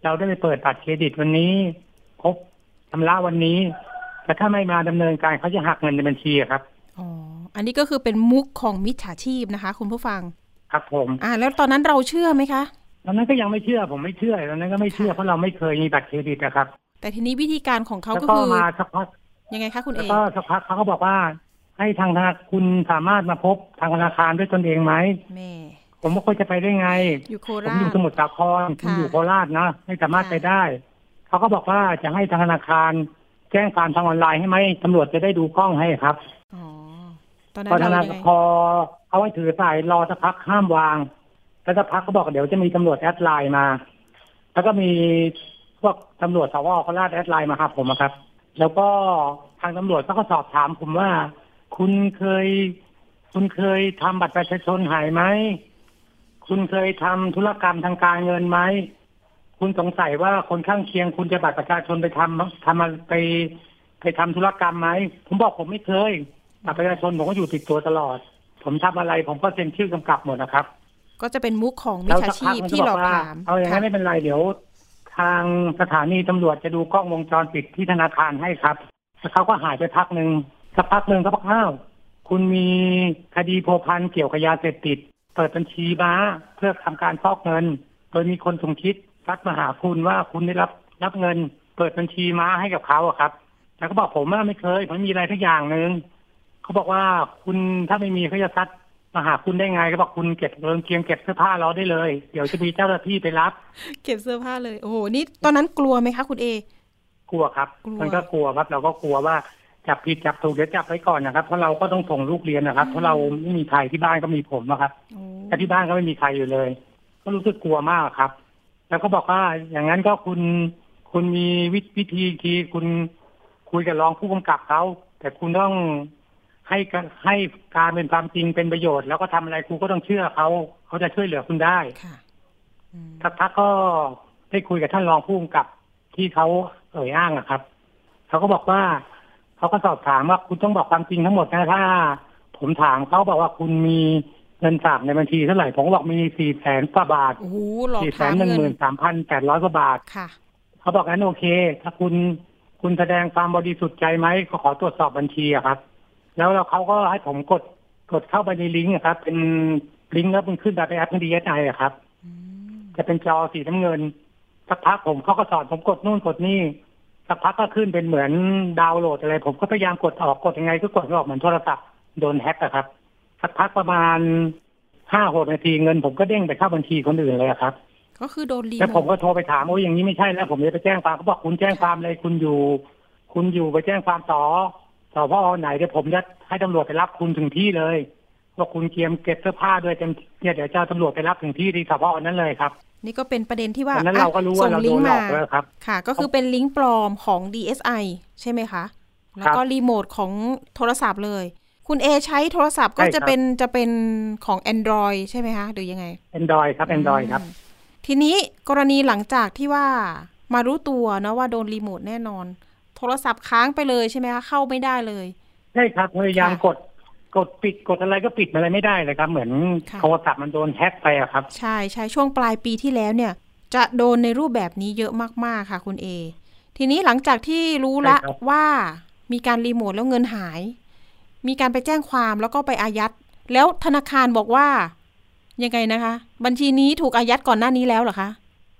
I: เราได้ไปเปิดบัตรเครดิตวันนี้ครบชำระวันนี้แต่ถ้าไม่มาดำเนินการเขาจะหักเงินในบัญชีอะครับ
A: อ๋ออันนี้ก็คือเป็นมุกของมิจฉาชีพนะคะ คุณผู้ฟัง
I: ครับผม
A: อ่า แล้วตอนนั้นเราเชื่อไหมคะ
I: ตอนนั้นก็ยังไม่เชื่อผมไม่เชื่อตอนนั้นก็ไม่เชื่อเพราะเราไม่เคยมีบัตรเครดิตนะครับ
A: แต่ทีนี้วิธีการของเขา
I: แล้ว
A: ก็
I: ก็
A: คือ
I: มาสักพัก
A: ยังไงคะคุณ
I: แล้
A: เอ
I: วก็สักพักเขาก็บอกว่า ให้ทางธนาคุณสามารถมาพบทางธนาคารด้วยตนเองไหม
A: แม่
I: ผมว่าควรจะไปได้ไง
A: อยู่โค
I: ผม
A: รา
I: อยู่
A: ช
I: สมุทรสาครคุณ
A: ค่ะ
I: อยู่โคราชนะไม่สามารถ
A: ค่ะ
I: ไปได้ เขาก็บอกว่าจะให้ทางธนาคาร แจ้งความทางออนไลน์ให้ไหมตำรวจจะได้ดูกล้องให้ครับ
A: อ๋อตอน
I: พ
A: นั้
I: อนธ
A: เรา
I: นา
A: ยังไง
I: พอเขาให้ถือสายรอสักพักห้ามวาง แล้วสักพักเขาบอกเดี๋ยวจะมีตำรวจแอดไลน์มา แล้วก็มีพวกตำรวจสวโคราชแอดไลน์มาครับผมอะครับ แล้วก็ทางตำรวจเขาก็สอบถามผมว่า คุณเคย คุณเคยทำบัตรประชาชนหายไหม คุณเคยทำธุรกรรมทางการเงินไหมคุณสงสัยว่าคนข้างเคียงคุณจะบัตรประชาชนไปทำทำอะไรไปไปทำธุรกรรมไหมผมบอกผมไม่เคยบัตรประชาชนผมก็อยู่ติดตัวตลอด ผมทำอะไรผมก็เซ็นชื่อกำกับหมดนะครับ
A: ก็จะเป็นมุกของมิจ
I: แล้ว
A: ฉา
I: สักพั
A: ชี
I: ก
A: พ
I: มันก็
A: ที่
I: บ
A: หล
I: อ
A: อก
I: กว่า
A: ถาม
I: เอาอย่างนั้น
A: ค่ะ
I: ไม่เป็นไรเดี๋ยว ทางสถานีตำรวจจะดูกล้องวงจรปิดที่ธนาคารให้ครับแล้วเขาก็หายไปพักหนึ่งสักพักหนึ่งเขาบอกอ้าวคุณมีคดีโพวพันเกี่ยวกับยาเสพติด เปิดบัญชีม้าเพื่อทำการฟอกเงิน โดยมีคนสมคิดทักมาหาคุณว่าคุณได้รับรับเงิน เปิดบัญชีม้าให้กับเขาอะครับ แล้วก็บอกผมว่าไม่เคยผมมีอะไรทุกอย่างหนึ่งเขาบอกว่าคุณถ้าไม่มีเขาจะซัดมาหาคุณได้ไงเขาบอกคุณเก็บเงินเกียงเก็บเสื้อผ้ารอได้เลย เดี๋ยวจะมีเจ้าหน้าที่ไปรับ
A: เก็บเสื้อผ้าเลยโอ้โหนี่ตอนนั้นกลัวไหมคะ คุณเอ
I: กลัวครับ
A: กลัว
I: มันก็กลัวครับ เราก็กลัวว่า จับผิดจับถูกเดี๋ยวจับไว้ก่อนนะครับเพราะเราก็ต้องส่งลูกเรียนนะครับ เพราะเราไม่มีใครที่บ้านก็มีผมนะครับ
A: โอ้
I: แต่ที่บ้านก็ไม่มีใครอยู่เลย ก็รู้สึกกลัวมากครับ แล้วก็บอกว่าอย่างนั้นก็คุณคุณมีวิวิธีทีคุณคุยกับรองผู้กำกับเขาแต่คุณต้องให้การให้การเป็นความจริงเป็นประโยชน์ แล้วก็ทำอะไรคุณก็ต้องเชื่อเขาเขาจะช่วยเหลือคุณได้
A: ค่ะอืม
I: สักพักก็ได้คุยกับท่านรองผู้กำกับที่เขาเอ่ยอ้างอะครับเขาก็บอกว่า เขาก็สอบถามว่าคุณต้องบอกความจริงทั้งหมดนะถ้า ผมถามเขาบอกว่าคุณมีเงินฝากในบัญชีเท่าไหร่ผมก็บอกมีสี่แสนกว่าบาท
A: โอ้โหหลอก
I: สี่แส
A: ถานม
I: หนึ่ง
A: เงิ
I: หมื่
A: น
I: นสามพันแปดร้อยกว่าบาท
A: ค่ะ
I: เขาบอกงั้นโอเค ถ้าคุณคุณแสดงความบริสุทธิ์ใจไหมก็ขอตรวจสอบบัญชีอะครับ แล้วเราเขาก็ให้ผมกดกดเข้าไปในลิงก์อะครับ เป็นลิงก์แล้วมันขึ้นแบบแอปดีเอสไออะครับ
A: อืม
I: จะเป็นจอสีน้ำเงินสักพักผมเขาก็สอนผมกดนู่นกดนี่ สักพักก็ขึ้นเป็นเหมือนดาวน์โหลดอะไร ผมก็พยายามกดออกกดยังไงก็กดไม่ออกเหมือนโทรศัพท์โดนแฮ็กอะครับสักพักประมาณห้าหกนาทีเงิน ผมก็เด้งไปเข้าบัญชีคนอื่นเลยอะครับ
A: ก็คือโดนรี
I: แล้วผม
A: โมท
I: ก็โทรไปถามโอ้ยอย่างนี้ไม่ใช่แล้ว ผมจะไปแจ้งความเขาบอกคุณแจ้งความเลยคุณอยู่ คุณอยู่ไปแจ้งความต่อต่อพ่อไหนเดี๋ยวผมจะให้ตำรวจไปรับคุณถึงที่เลย ว่าคุณเกียมเก็บเสื้อผ้าด้วยเต็มเนี่ยเดี๋ยวจะเอาตำรวจไปรับถึงที่ที่สพนั้นเลยครับ
A: นี่ก็เป็นประเด็นที่ว่า
I: ตอนนั้น
A: อะ
I: เราก็รู้ว่า
A: ส่ง
I: เรา
A: ลิ
I: โด
A: ง
I: น
A: ก์
I: หล
A: มา
I: อกแล้วครับ
A: ค่ะ ก็คือเป็นลิงก์ปลอมของ DSI ใช่ไหมคะ แล้วก็รีโมทของโทรศัพท์เลย คุณเอใช้โทรศัพท์ก็
I: ใช่ครับ
A: จะเป็นจะเป็นของ Android ใช่ไหมคะหรือยังไง
I: Android ครับ Android ครับ
A: อืมทีนี้กรณีหลังจากที่ว่ามารู้ตัวเนาะว่าโดนรีโมทแน่นอน โทรศัพท์ค้างไปเลยใช่ไหมคะเข้าไม่ได้เลย
I: ใช่ครับพยายาม
A: ค่ะ
I: กด กดปิดกดอะไรก็ปิดอะไรไม่ได้เลยครับ เหมือน
A: ค่ะ
I: โทรศัพท์มันโดนแฮ็กไปอะครับ
A: ใช่ใช่ช่วงปลายปีที่แล้วเนี่ย จะโดนในรูปแบบนี้เยอะมากๆค่ะ คุณเอ ทีนี้หลังจากที่รู้ละ
I: ใช่ครับ
A: ว่ามีการรีโมทแล้วเงินหาย มีการไปแจ้งความแล้วก็ไปอายัด แล้วธนาคารบอกว่า ยังไงนะคะ บัญชีนี้ถูกอายัดก่อนหน้านี้แล้วเหรอคะ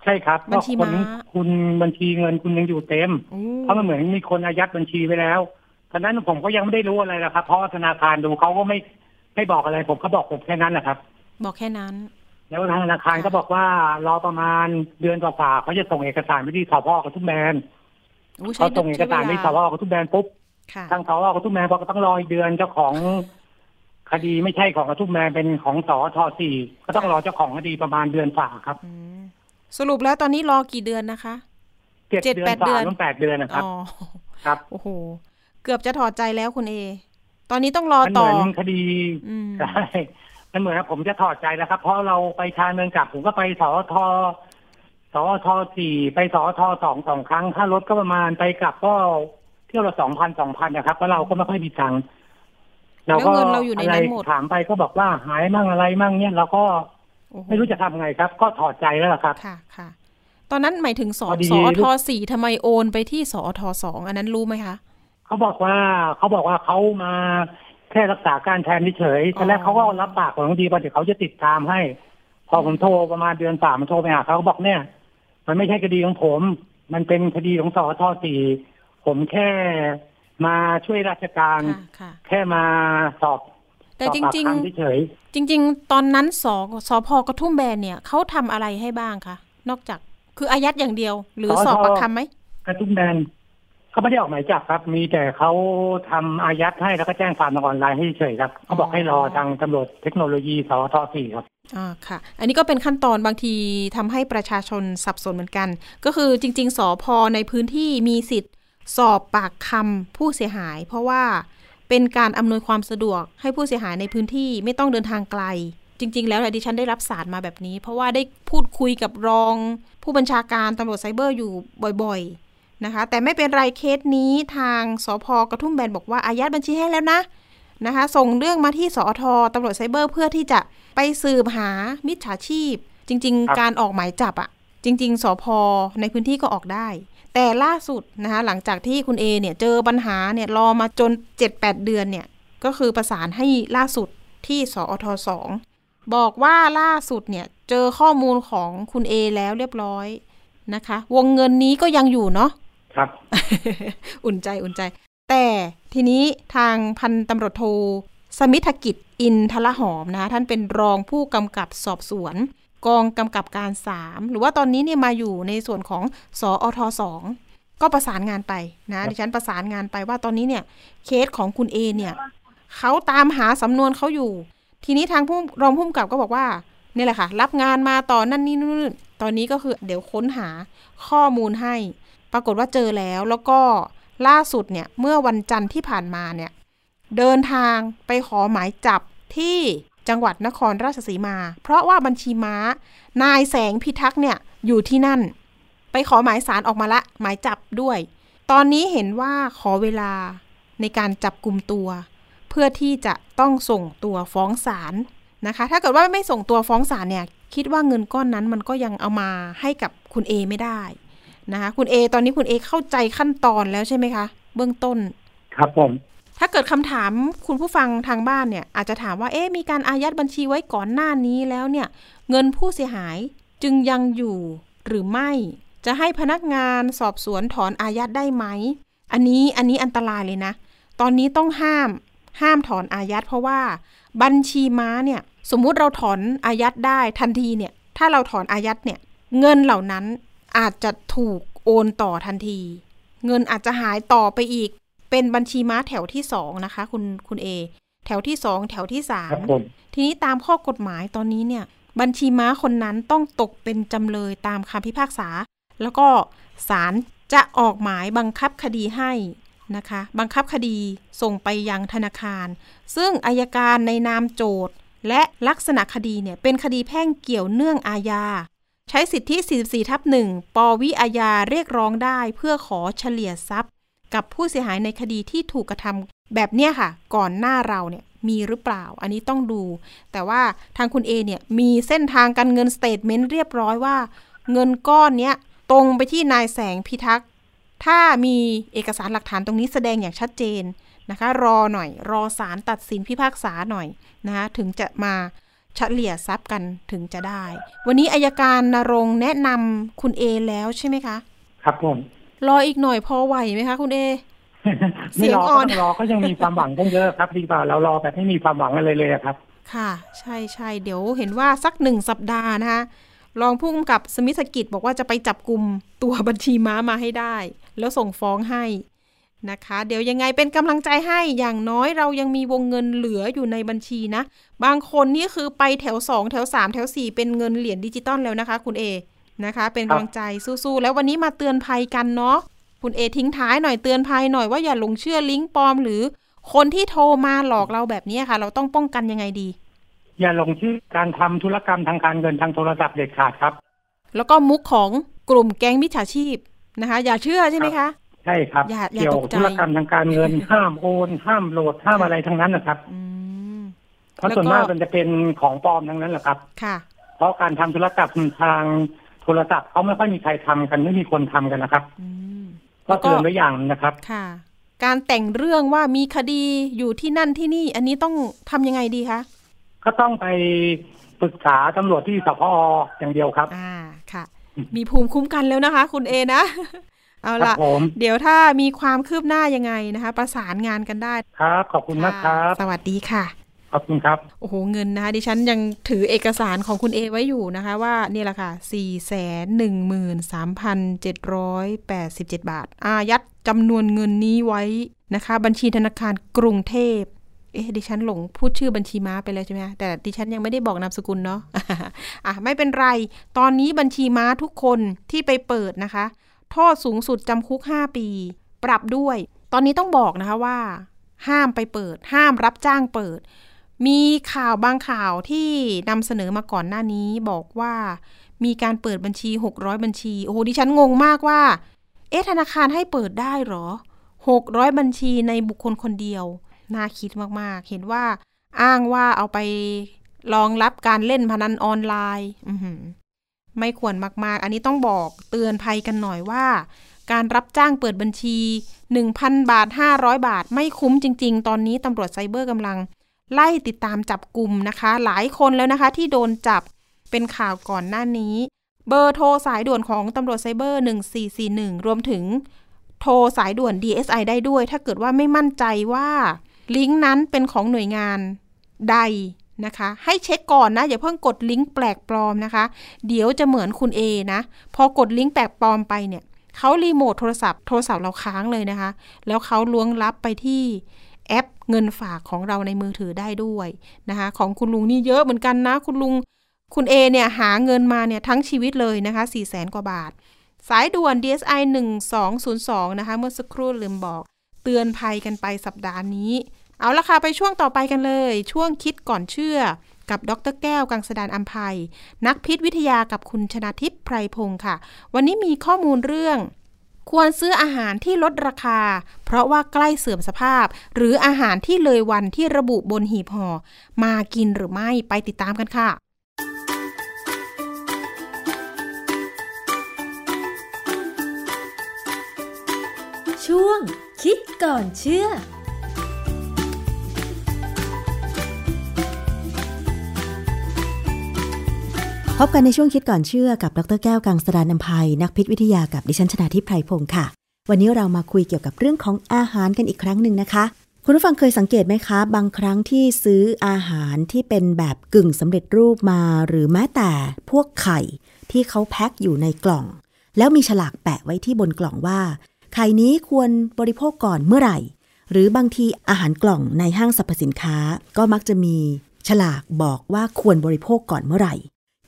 I: ใช่ครับ
A: บัญชี
I: เพราะคน
A: ม้า
I: คุณบัญชีเงินคุณยังอยู่เต็ม
A: อืม
I: เพราะมันเหมือนมีคนอายัดบัญชีไว้แล้วต อนนั้นผมก็ยังไม่ได้รู้อะไรนะครับ เพราะว่าธนาคารดูเขาก็ไม่ไม่บอกอะไร ผมเขาบอกผมแค่นั้นแหละครับ
A: บอกแค่นั้น
I: แล้วทางธนาคารก็บอกว่ารอประมาณเดือนกว่าๆเขาจะส่งเอกสารไปที่สพกระทุ่มแบน
A: อู้ใช้
I: เขาส่งเอกสารไปที่สพกระทุ่มแบนปุ๊บ
A: ค่ะ
I: ทางสพกระทุ่มแบนบอกก็ต้องรออีกเดือนเจ้าของคดีไม่ใช่ของกระทุ่มแบนเป็นของสทสี่ก็ต้องรอเจ้าของคดีประมาณเดือนฝ่าครับ
A: อืมสรุปแล้วตอนนี้รอกี่เดือนนะคะ
I: เจ็ด
A: เจ็ด
I: เดือ
A: แป
I: น
A: ดเดื
I: ฝ่า
A: อน
I: ต้นแปดเดือนนะครับ
A: อ๋อ
I: ครับ
A: โอ้โห เกือบจะถอดใจแล้วคุณเอ ตอนนี้ต้องรอ
I: มันเห
A: ต่อ
I: มือนคดี
A: อืม
I: ใช่มันเหมือนว่าผมจะถอดใจแล้วครับ เพราะเราไปทางเดินกลับผมก็ไปสอทสอทสี่ไปสอทสองสองครั้งค่ารถก็ประมาณไปกลับก็เที่ยวละสองพันสองพันนะครับแล้วเราก็ไม่ค่อยมีตังค์เราก็
A: แล้วเงินเราอยู่ในนั้นหมด
I: ถามไปก็บอกว่าหายมั่งอะไรมั่งเนี่ยเราก็
A: โอ้โห
I: ไม่รู้จะทำไงครับ ก็ถอดใจแล้วล่ะครับ
A: ค่ะค่ะ ตอนนั้นหมายถึงสอ
I: พอดี
A: สอทสี่ทำไมโอนไปที่สอทสองอันนั้นรู้ไหมคะ
I: เขาบอกว่าเขาบอกว่าเขามาแค่รักษาการแทนเฉยๆตอนแรกเขาก็รับปากของดีว่าเดี๋ยวเขาจะติดตามให้ พอผมโทรประมาณเดือนสามมันโทรไปหาเขาเขาบอกเนี่ย มันไม่ใช่คดีของผม มันเป็นคดีของสอทสี่ผมแค่มาช่วยราชการ
A: ค่ะค่ะ
I: แค่มาสอบ
A: แต่
I: สอบ
A: จ
I: ปาก
A: ริง
I: คำเฉย
A: ๆจริง ๆ ตอนนั้นสสพกระทุ่มแบนเนี่ยเขาทำอะไรให้บ้างคะนอกจากคืออายัดอย่างเดียว หรือสอบปากคำไหม
I: ๆกระทุ่มแบน เขาไม่ได้ออกหมายจับครับ มีแต่เขาทำอายัดให้แล้วก็แจ้งความทางออนไลน์ให้เฉยๆครับเขาบอกให้รอทางตำรวจเทคโนโลยีสอทสี่ครับ
A: อ่าค่ะ อันนี้ก็เป็นขั้นตอนบางทีทำให้ประชาชนสับสนเหมือนกัน ก็คือจริง ๆสอพอในพื้นที่มีสิทธิ์ สอบปากคำผู้เสียหาย เพราะว่าเป็นการอำนวยความสะดวกให้ผู้เสียหายในพื้นที่ไม่ต้องเดินทางไกล จริง ๆ แล้วเนี่ยดิฉันได้รับสารมาแบบนี้ เพราะว่าได้พูดคุยกับรองผู้บัญชาการตำรวจไซเบอร์อยู่บ่อยๆ นะคะ แต่ไม่เป็นไรเคสนี้ทางสพกระทุ่มแบนบอกว่าอายัดบัญชีให้แล้วนะนะคะ ส่งเรื่องมาที่สอทตำรวจไซเบอร์เพื่อที่จะไปสืบหามิจฉาชีพ จริง
I: ครับ
A: ๆการออกหมายจับอะจริง ๆสพในพื้นที่ก็ออกได้ แต่ล่าสุดนะคะหลังจากที่คุณเอเนี่ยเจอปัญหาเนี่ยรอมาจน 7-8 เดือนเนี่ยก็คือประสานให้ล่าสุดที่สอทสองบอกว่าล่าสุดเนี่ยเจอข้อมูลของคุณเอแล้วเรียบร้อยนะคะ วงเงินนี้ก็ยังอยู่เนาะ
I: ครับ
A: อุ่นใจอุ่นใจ แต่ทีนี้ทางพันตำรวจโทสมิธกิจอินทละหอมนะคะท่านเป็นรองผู้กำกับสอบสวน กองกำกับการ3หรือว่าตอนนี้เนี่ยมาอยู่ในส่วนของสออทสองก็ประสานงานไปนะดิฉันประสานงานไปว่าตอนนี้เนี่ยเคสของคุณเอเนี่ยเขาตามหาสำนวนเขาอยู่ ทีนี้ทางผู้รองผู้กำกับก็บอกว่าเนี่ยแหละค่ะ รับงานมาต่อนนั่นนี่นู่นตอนนี้ก็คือเดี๋ยวค้นหาข้อมูลให้ ปรากฏว่าเจอแล้วแล้วก็ล่าสุดเนี่ยเมื่อวันจันทร์ที่ผ่านมาเนี่ยเดินทางไปขอหมายจับที่จังหวัดนครราชสีมา เพราะว่าบัญชีม้านายแสงพิทักษ์เนี่ยอยู่ที่นั่น ไปขอหมายสารออกมาละ หมายจับด้วย ตอนนี้เห็นว่าขอเวลาในการจับกลุ่มตัว เพื่อที่จะต้องส่งตัวฟ้องศาลนะคะ ถ้าเกิดว่าไม่ส่งตัวฟ้องศาลเนี่ยคิดว่าเงินก้อนนั้นมันก็ยังเอามาให้กับคุณเอไม่ได้ นะคะคุณเอตอนนี้คุณเอเข้าใจขั้นตอนแล้วใช่ไหมคะ เบื้องต้น
I: ครับผม
A: ถ้าเกิดคำถามคุณผู้ฟังทางบ้านเนี่ย อาจจะถามว่าเอ๊ะมีการอายัดบัญชีไว้ก่อนหน้านี้แล้วเนี่ย เงินผู้เสียหายจึงยังอยู่หรือไม่ จะให้พนักงานสอบสวนถอนอายัดได้ไหม อันนี้อันนี้อันตรายเลยนะ ตอนนี้ต้องห้ามห้ามถอนอายัดเพราะว่าบัญชีม้าเนี่ย สมมุติเราถอนอายัดได้ทันทีเนี่ย ถ้าเราถอนอายัดเนี่ย เงินเหล่านั้น อาจจะถูกโอนต่อทันที เงินอาจจะหายต่อไปอีก เป็นบัญชีม้าแถวที่สองนะคะ คุณคุณเอ แถวที่สองแถวที่สา
I: ครั
A: ม
I: บผม
A: ทีนี้ตามข้อกฎหมายตอนนี้เนี่ย บัญชีม้าคนนั้นต้องตกเป็นจำเลยตามคำพิพากษา แล้วก็ศาลจะออกหมายบังคับคดีให้นะคะ บังคับคดีส่งไปยังธนาคาร ซึ่งอายการในนามโจทย์และลักษณะคดีเนี่ยเป็นคดีแพ่งเกี่ยวเนื่องอาญา ใช้สิทธิ 44 ทับ 1 ปวิอาญาเรียกร้องได้เพื่อขอเฉลี่ยทรัพย์ กับผู้เสียหายในคดีที่ถูกกระทำแบบเนี้ยค่ะ ก่อนหน้าเราเนี่ยมีหรือเปล่า อันนี้ต้องดู แต่ว่าทางคุณเอเนี่ยมีเส้นทางการเงิน statement เรียบร้อยว่า เงินก้อนเนี้ยตรงไปที่นายแสงพิทักษ์ถ้ามีเอกสารหลักฐานตรงนี้แสดงอย่างชัดเจนนะคะ รอหน่อย รอศาลตัดสินพิพากษาหน่อยนะคะถึงจะมา เฉลี่ยทรัพย์กันถึงจะได้ วันนี้อัยการณรงค์แนะนำคุณเอแล้วใช่ไหมคะ
I: ครับผม
A: รออีกหน่อยพอไหวไหมคะคุณเอเสี
I: ไม่
A: ยง
I: รอ
A: อ่
I: ก็
A: อน
I: ต้องรอก็ยังมีความหวังตั้งเยอะครับดีกว่าเรารอแบบไม่มีความหวังอะไรเลยอะครับ
A: ค่ะ ใช่ใช่เดี๋ยวเห็นว่าสักหนึ่งสัปดาห์นะคะรองผู้กำกับสมิธกิจบอกว่าจะไปจับกลุ่มตัวบัญชีม้ามาให้ได้ แล้วส่งฟ้องให้ นะคะ เดี๋ยวยังไงเป็นกำลังใจให้อย่างน้อยเรายังมีวงเงินเหลืออยู่ในบัญชีนะ บางคนนี่คือไปแถว 2 แถว 3 แถว 4 เป็นเงินเหรียญดิจิตอลแล้วนะคะ คุณเอนะคะ เป็นกำลังใจสู้ๆแล้ววันนี้มาเตือนภัยกันเนาะคุณเอทิ้งท้ายหน่อยเตือนภัยหน่อยว่าอย่าหลงเชื่อลิงก์ปลอม หรือคนที่โทรมาหลอกเราแบบนี้ค่ะ เราต้องป้องกันยังไงดี
I: อย่าหลงเชื่อการทำธุรกรรมทางการเงินทางโทรศัพท์เด็ดขาดครับ
A: แล้วก็มุกของกลุ่มแก๊งมิจฉาชีพนะคะ อย่าเชื่อใช่ไหมคะ
I: ใช่ครับ
A: อย่าอย่า
I: เกี่ยว
A: ตกใจ
I: ธุรกรรมทางการเงิน ห้ามโอนห้ามโหลดห้ามอะไรทั้งนั้นนะครับ
A: อืม
I: เพราะ
A: แล้วก็
I: ส่วนมากมันจะเป็นของปลอมทั้งนั้นแหละครับ
A: ค่ะ
I: เพราะการทำธุรกรรมทางโทรศัพท์เขาไม่ค่อยมีใครทำกันไม่มีคนทำกันนะครับ
A: อืม
I: ก็เตือนไว้อย่างนะครับ
A: ค่ะ การแต่งเรื่องว่ามีคดีอยู่ที่นั่นที่นี่ อันนี้ต้องทำยังไงดีคะ
I: ก็ต้องไปปรึกษาตำรวจที่สพออย่างเดียวครับ
A: อ่าค่ะ มีภูมิคุ้มกันแล้วนะคะ คุณเอนะ เอา
I: ครั
A: ละ
I: บผม
A: เดี๋ยวถ้ามีความคืบหน้ายังไงนะคะ ประสานงานกันได้
I: ครับ ขอบคุณมากครับ
A: สวัสดีค่ะ
I: ขอบคุณครับ
A: โอ้โหเงินนะคะดิฉันยังถือเอกสารของคุณเอไว้อยู่นะคะ ว่านี่แหละค่ะสี่แสนหนึ่งหมื่นสามพันเจ็ดร้อยแปดสิบเจ็ดบาท อายัดจำนวนเงินนี้ไว้นะคะ บัญชีธนาคารกรุงเทพเอ๊ะดิฉันหลงพูดชื่อบัญชีม้าไปแล้วใช่ไหมคะแต่ดิฉันยังไม่ได้บอกนามสกุลเนาะอะไม่เป็นไร ตอนนี้บัญชีม้าทุกคนที่ไปเปิดนะคะ โทษสูงสุดจำคุก 5 ปี ปรับด้วย ตอนนี้ต้องบอกนะคะว่า ห้ามไปเปิด ห้ามรับจ้างเปิด มีข่าวบางข่าวที่นำเสนอมาก่อนหน้านี้บอกว่า มีการเปิดบัญชี 600 บัญชี โอ้โหดิฉันงงมากว่า เอ๊ะธนาคารให้เปิดได้หรอ 600 บัญชีในบุคคลคนเดียว น่าคิดมากๆ เห็นว่าอ้างว่าเอาไปรองรับการเล่นพนันออนไลน์ ไม่ควรมากๆ อันนี้ต้องบอกเตือนภัยกันหน่อยว่า การรับจ้างเปิดบัญชี 1,000 บาท 500 บาท ไม่คุ้มจริง ๆ ตอนนี้ตำรวจไซเบอร์กำลัง ไล่ติดตามจับกลุ่มนะคะ หลายคนแล้วนะคะที่โดนจับเป็นข่าวก่อนหน้านี้ เบอร์โทรสายด่วนของตำรวจไซเบอร์ 1441 รวมถึงโทรสายด่วน DSI ได้ด้วย ถ้าเกิดว่าไม่มั่นใจว่าลิงก์นั้นเป็นของหน่วยงานใด นะคะ ให้เช็คก่อนนะ อย่าเพิ่งกดลิงก์แปลกปลอมนะคะ เดี๋ยวจะเหมือนคุณ A นะ พอกดลิงก์แปลกปลอมไปเนี่ยเขารีโมทโทรศัพท์โทรศัพท์เราค้างเลยนะคะ แล้วเขาล้วงลับไปที่แอปเงินฝากของเราในมือถือได้ด้วยนะคะ ของคุณลุงนี่เยอะเหมือนกันนะ คุณลุงคุณ A เนี่ยหาเงินมาเนี่ยทั้งชีวิตเลยนะคะ4 0 0แสนกว่าบาท สายด่วน DSI 1202 นะคะ เมื่อสักครู่ลืมบอก เตือนภัยกันไปสัปดาห์นี้ เอาละค่ะไปช่วงต่อไปกันเลย ช่วงคิดก่อนเชื่อ กับดรแก้วกังสดานอัมภัย นักพิษวิทยากับคุณชนาทิพย์ไพรพงศ์ค่ะ วันนี้มีข้อมูลเรื่อง ควรซื้ออาหารที่ลดราคา เพราะว่าใกล้เสื่อมสภาพ หรืออาหารที่เลยวันที่ระบุบนหีบห่อมากินหรือไม่ไปติดตามกันค่ะ
J: ช่วงคิดก่อนเชื่อ
K: พบกันในช่วงคิดก่อนเชื่อกับดรแก้วกังสดานนภัย นักพิษวิทยากับดิฉันชนาทิพไพรพงศ์ค่ะ วันนี้เรามาคุยเกี่ยวกับเรื่องของอาหารกันอีกครั้งหนึ่งนะคะ คุณผู้ฟังเคยสังเกตไหมคะ บางครั้งที่ซื้ออาหารที่เป็นแบบกึ่งสำเร็จรูปมา หรือแม้แต่พวกไข่ที่เขาแพ็คอยู่ในกล่อง แล้วมีฉลากแปะไว้ที่บนกล่องว่า ไข่นี้ควรบริโภคก่อนเมื่อไหร่ หรือบางทีอาหารกล่องในห้างสรรพสินค้า ก็มักจะมีฉลากบอกว่าควรบริโภคก่อนเมื่อไหร่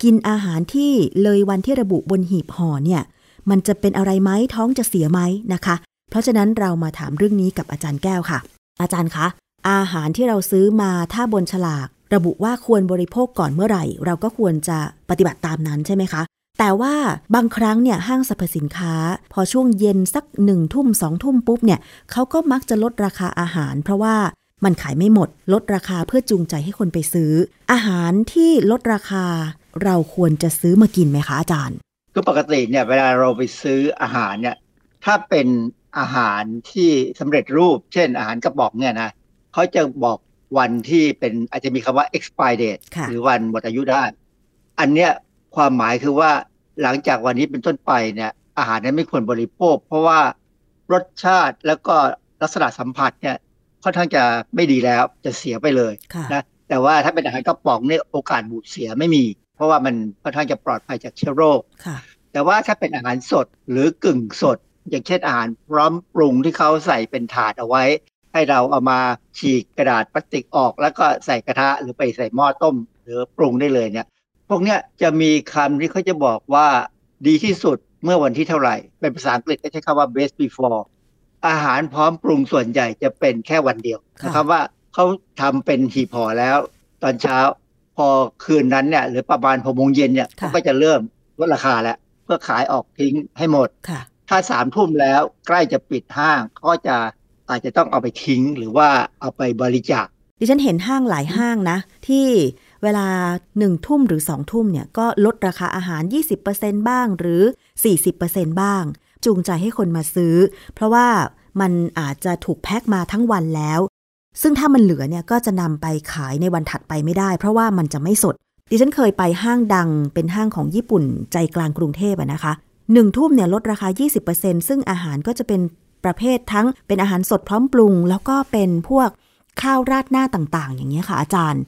K: กินอาหารที่เลยวันที่ระบุบนหีบห่อเนี่ย มันจะเป็นอะไรไหมท้องจะเสียไหมนะคะ เพราะฉะนั้นเรามาถามเรื่องนี้กับอาจารย์แก้วค่ะ อาจารย์คะ อาหารที่เราซื้อมาถ้าบนฉลาก ระบุว่าควรบริโภคก่อนเมื่อไหร่ เราก็ควรจะปฏิบัติตามนั้นใช่ไหมคะแต่ว่าบางครั้งเนี่ยห้างสรรพสินค้า พอช่วงเย็นสักหนึ่งทุ่มสองทุ่มปุ๊บเนี่ยเขาก็มักจะลดราคาอาหาร เพราะว่ามันขายไม่หมด ลดราคาเพื่อจูงใจให้คนไปซื้อ อาหารที่ลดราคา เราควรจะซื้อมากินไหมคะอาจารย์
L: คือปกติเนี่ยเวลาเราไปซื้ออาหารเนี่ยถ้าเป็นอาหารที่สำเร็จรูป เช่น อาหารกระป๋องเนี่ยนะเขาจะบอกวันที่เป็นอาจจะมีคำว่า expire date
K: ค่ะ
L: หรือวันหมดอายุได้อันเนี้ยความหมายคือว่าหลังจากวันนี้เป็นต้นไปเนี่ยอาหารนั้นไม่ควรบริโภค เพราะว่ารสชาติแล้วก็ลักษณะสัมผัสเนี่ยค่อนข้างจะไม่ดีแล้วจะเสียไปเลยนะแต่ว่าถ้าเป็นอาหารกระป๋องเนี่ยโอกาสบูดเสียไม่มี เพราะว่ามันค่อนข้างจะปลอดภัยจากเชื้อโรคแต่ว่าถ้าเป็นอาหารสดหรือกึ่งสด อย่างเช่นอาหารพร้อมปรุงที่เขาใส่เป็นถาดเอาไว้ ให้เราเอามาฉีกกระดาษพลาสติกออก แล้วก็ใส่กระทะหรือไปใส่หม้อต้ม หรือปรุงได้เลยเนี่ย พวกเนี้ยจะมีคำที่เขาจะบอกว่าดีที่สุดเมื่อวันที่เท่าไหร่ เป็นภาษาอังกฤษก็ใช้คำว่า best before อาหารพร้อมปรุงส่วนใหญ่จะเป็นแค่วันเดียวนะครับว่าเขาทำเป็นหีบห่อแล้ว ตอนเช้า พอคืนนั้นเนี่ยหรือประมาณหกโมงเย็นเนี่ยเขาก็จะเริ่มลดราคาแล้วเพื่อขายออกทิ้งให้หมด ถ้าสามทุ่มแล้วใกล้จะปิดห้างก็จะอาจจะต้องเอาไปทิ้งหรือว่าเอาไปบริจาค
K: ดิฉันเห็นห้างหลายห้างนะ ที่เวลาหนึ่งทุ่มหรือสองทุ่มเนี่ยก็ลดราคาอาหาร 20%บ้างหรือ 40%บ้าง จูงใจให้คนมาซื้อ เพราะว่ามันอาจจะถูกแพ็คมาทั้งวันแล้ว ซึ่งถ้ามันเหลือเนี่ยก็จะนำไปขายในวันถัดไปไม่ได้ เพราะว่ามันจะไม่สด ดิฉันเคยไปห้างดังเป็นห้างของญี่ปุ่นใจกลางกรุงเทพนะคะหนึ่งทุ่มเนี่ยลดราคา 20%ซึ่งอาหารก็จะเป็นประเภททั้งเป็นอาหารสดพร้อมปรุง แล้วก็เป็นพวกข้าวราดหน้าต่างๆ อย่างเงี้ยค่ะอาจารย์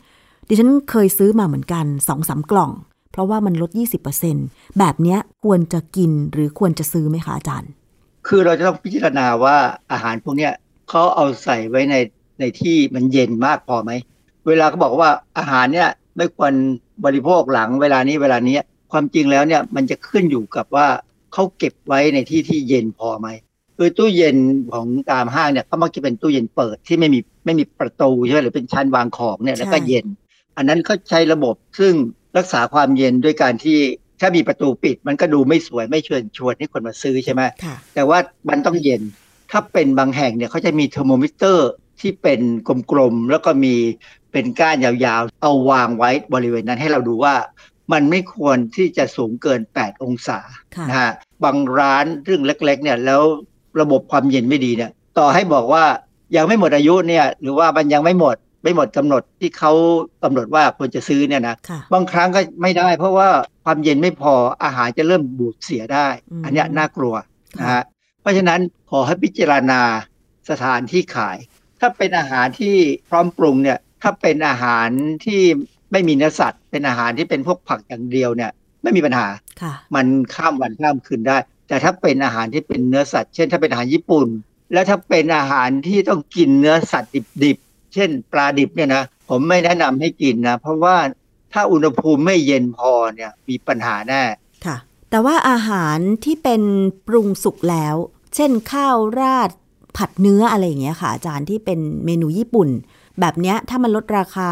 K: ดิฉันเคยซื้อมาเหมือนกันสองสากล่อง เพราะว่ามันลด 20%แบบเนี้ยควรจะกินหรือควรจะซื้อไหมคะอาจารย์
L: คือเราจะต้องพิจารณาว่าอาหารพวกเนี้ยเขาเอาใส่ไว้ใน ในที่มันเย็นมากพอไหม เวลาเขาบอกว่าอาหารเนี่ยไม่ควรบริโภคหลังเวลานี้เวลานี้ความจริงแล้วเนี่ยมันจะขึ้นอยู่กับว่าเขาเก็บไว้ในที่ที่เย็นพอไหมคือตู้เย็นของตามห้างเนี่ยเขามักจะเป็นตู้เย็นเปิดที่ไม่มีไม่มีประตูใช่ไหมหรือเป็นชั้นวางของเนี่ยแล้วก็เย็น อันนั้นเขาใช้ระบบซึ่งรักษาความเย็นด้วยการที่ถ้ามีประตูปิด มันก็ดูไม่สวยไม่เชิญชวนให้คนมาซื้อใช่ไหมแต่ว่ามันต้องเย็นถ้าเป็นบางแห่งเนี่ยเขาจะมีเทอร์โมมิเตอร์ ที่เป็นกลมๆแล้วก็มีเป็นก้านยาวๆ เอาวางไว้บริเวณนั้นให้เราดูว่า มันไม่ควรที่จะสูงเกิน 8 องศานะฮะบางร้านเรื่องเล็กๆเนี่ยแล้วระบบความเย็นไม่ดีเนี่ยต่อให้บอกว่ายังไม่หมดอายุเนี่ยหรือว่ามันยังไม่หมดไม่หมดกำหนดที่เขากำหนดว่าควรจะซื้อเนี่ยนะบางครั้งก็ไม่ได้ เพราะว่าความเย็นไม่พออาหารจะเริ่มบูดเสียได้ อันนี้น่ากลัวนะฮะเพราะฉะนั้นขอให้พิจารณาสถานที่ขาย ถ้าเป็นอาหารที่พร้อมปรุงเนี่ย ถ้าเป็นอาหารที่ไม่มีเนื้อสัตว์ เป็นอาหารที่เป็นพวกผักอย่างเดียวเนี่ย ไม่มีปัญหา มันข้ามวันข้ามคืนได้ แต่ถ้าเป็นอาหารที่เป็นเนื้อสัตว์ เช่น ถ้าเป็นอาหารญี่ปุ่น แล้วถ้าเป็นอาหารที่ต้องกินเนื้อสัตว์ดิบๆ เช่น ปลาดิบเนี่ยนะ ผมไม่แนะนำให้กินนะ เพราะว่าถ้าอุณหภูมิไม่เย็นพอเนี่ยมีปัญหาแน่
K: ค่ะ แต่ว่าอาหารที่เป็นปรุงสุกแล้ว เช่นข้าวราด ผัดเนื้ออะไรอย่างเงี้ยค่ะ อาจารย์ที่เป็นเมนูญี่ปุ่น แบบเนี้ยถ้ามันลดราคา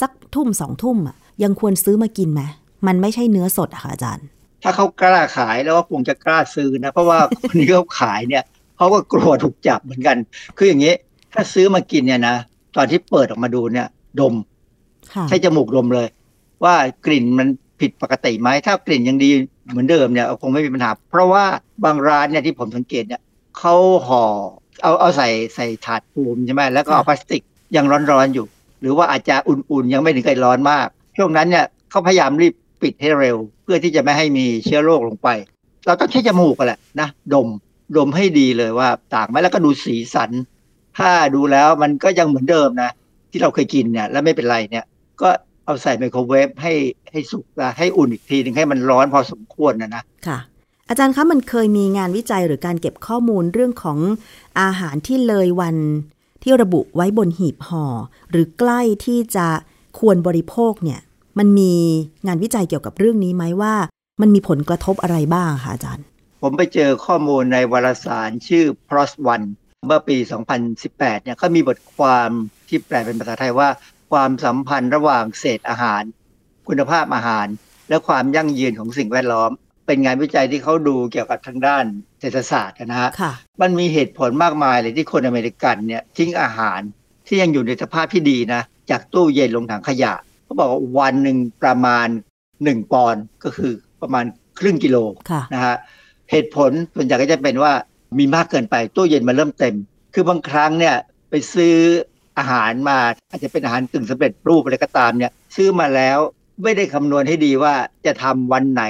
K: สักทุ่มสองทุ่มอะยังควรซื้อมากินไหมมันไม่ใช่เนื้อสดอะค่ะอาจารย์
L: ถ้าเขากล้าขายแล้วก็คงจะกล้าซื้อนะ เพราะว่าคนที่เขาขายเนี่ยเขาก็กลัวถูกจับเหมือนกัน คืออย่างนี้ ถ้าซื้อมากินเนี่ยนะตอนที่เปิดออกมาดูเนี่ย ดมใช้จมูกดมเลย ว่ากลิ่นมันผิดปกติไหมถ้ากลิ่นยังดีเหมือนเดิมเนี่ยคงไม่มีปัญหา เพราะว่าบางร้านเนี่ยที่ผมสังเกตเนี่ยเขาห่อ เอาเอาใส่ใส่ถาดปูมใช่ไหมแล้วก็เอาพลาสติกยังร้อนๆอยู่ หรือว่าอาจจะอุ่นๆ ยังไม่ถึงกับร้อนมาก ช่วงนั้นเนี่ยเขาพยายามรีบปิดให้เร็ว เพื่อที่จะไม่ให้มีเชื้อโรคลงไป เราต้องใช้จมูกกันแหละนะดมดมให้ดีเลยว่าต่างไหมแล้วก็ดูสีสัน ถ้าดูแล้วมันก็ยังเหมือนเดิมนะ ที่เราเคยกินเนี่ยแล้วไม่เป็นไรเนี่ย ก็เอาใส่ไมโครเวฟให้ให้สุกให้อุ่นอีกทีนึงให้มันร้อนพอสมควรนะนะ
K: ค่ะ อาจารย์คะมันเคยมีงานวิจัยหรือการเก็บข้อมูลเรื่องของอาหารที่เลยวันที่ระบุไว้บนหีบห่อ หรือใกล้ที่จะควรบริโภคเนี่ย มันมีงานวิจัยเกี่ยวกับเรื่องนี้ไหมว่า มันมีผลกระทบอะไรบ้างคะอาจารย์
L: ผมไปเจอข้อมูลในวารสารชื่อ PROS ONE เมื่อปี 2018 เนี่ยก็มีบทความที่แปลเป็นภาษาไทยว่า ความสัมพันธ์ระหว่างเศษอาหาร คุณภาพอาหาร และความยั่งยืนของสิ่งแวดล้อม เป็นงานวิจัยที่เขาดูเกี่ยวกับทางด้านเศรษฐศาสตร์นะฮะมันมีเหตุผลมากมายเลยที่คนอเมริกันเนี่ยทิ้งอาหารที่ยังอยู่ในสภาพที่ดีนะ จากตู้เย็นลงถังขยะเขาบอกว่าวันหนึ่งประมาณหนึ่งปอนด์ก็คือประมาณครึ่งกิโลนะฮะเหตุผลส่วนใหญ่ก็จะเป็นว่ามีมากเกินไปตู้เย็นมันเริ่มเต็ม คือบางครั้งเนี่ยไปซื้ออาหารมาอาจจะเป็นอาหารตึงสำเร็จรูปอะไรก็ตามเนี่ยซื้อมาแล้วไม่ได้คำนวณให้ดีว่าจะทำวันไหน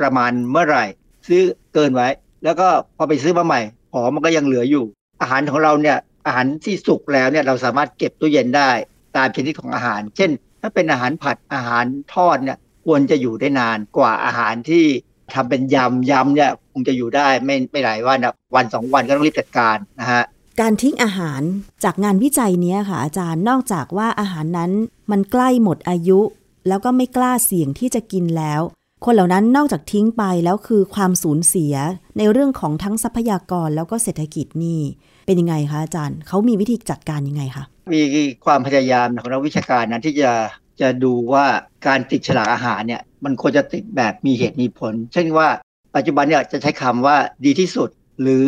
L: ประมาณเมื่อไหร่ ซื้อเกินไว้ แล้วก็พอไปซื้อมาใหม่ของมันก็ยังเหลืออยู่ อาหารของเราเนี่ยอาหารที่สุกแล้วเนี่ยเราสามารถเก็บตู้เย็นได้ ตามชนิดของอาหาร เช่น ถ้าเป็นอาหารผัดอาหารทอดเนี่ยควรจะอยู่ได้นานกว่าอาหารที่ทำเป็นยำยำเนี่ยคงจะอยู่ได้ไม่ไม่หลายวันนะวันสองวันก็ต้องรีบจัดการนะฮะ
K: การทิ้งอาหารจากงานวิจัยนี้ค่ะ อาจารย์นอกจากว่าอาหารนั้นมันใกล้หมดอายุ แล้วก็ไม่กล้าเสี่ยงที่จะกินแล้ว คนเหล่านั้นนอกจากทิ้งไปแล้วคือความสูญเสียในเรื่องของทั้งทรัพยากรแล้วก็เศรษฐกิจนี่เป็นยังไงคะอาจารย์เขามีวิธีจัดการยังไงคะ
L: มีความพยายามของนักวิชาการนั้นที่จะจะดูว่าการติดฉลากอาหารเนี่ยมันควรจะติดแบบมีเหตุมีผล เช่นว่าปัจจุบันเนี่ยจะใช้คำว่าดีที่สุด หรือ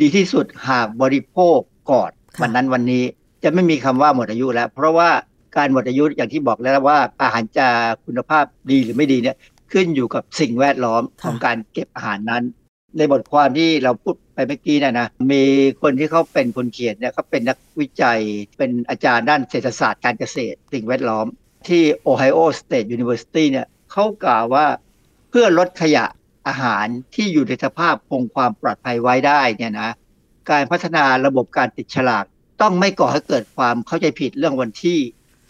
L: ดีที่สุดหากบริโภคก่อนวันนั้นวันนี้จะไม่มีคำว่าหมดอายุแล้ว เพราะว่าการหมดอายุอย่างที่บอกแล้วว่าอาหารจะคุณภาพดีหรือไม่ดีเนี่ย ขึ้นอยู่กับสิ่งแวดล้อมของการเก็บอาหารนั้น ในบทความที่เราพูดไปเมื่อกี้นะนะมีคนที่เขาเป็นคนเขียนเนี่ยเขาเป็นนักวิจัย เป็นอาจารย์ด้านเศรษฐศาสตร์การเกษตร สิ่งแวดล้อม ที่ Ohio State University เนี่ยเขากล่าวว่าเพื่อลดขยะอาหารที่อยู่ในสภาพคงความปลอดภัยไว้ได้เนี่ยนะการพัฒนาระบบการติดฉลาก ต้องไม่ก่อให้เกิดความเข้าใจผิดเรื่องวันที่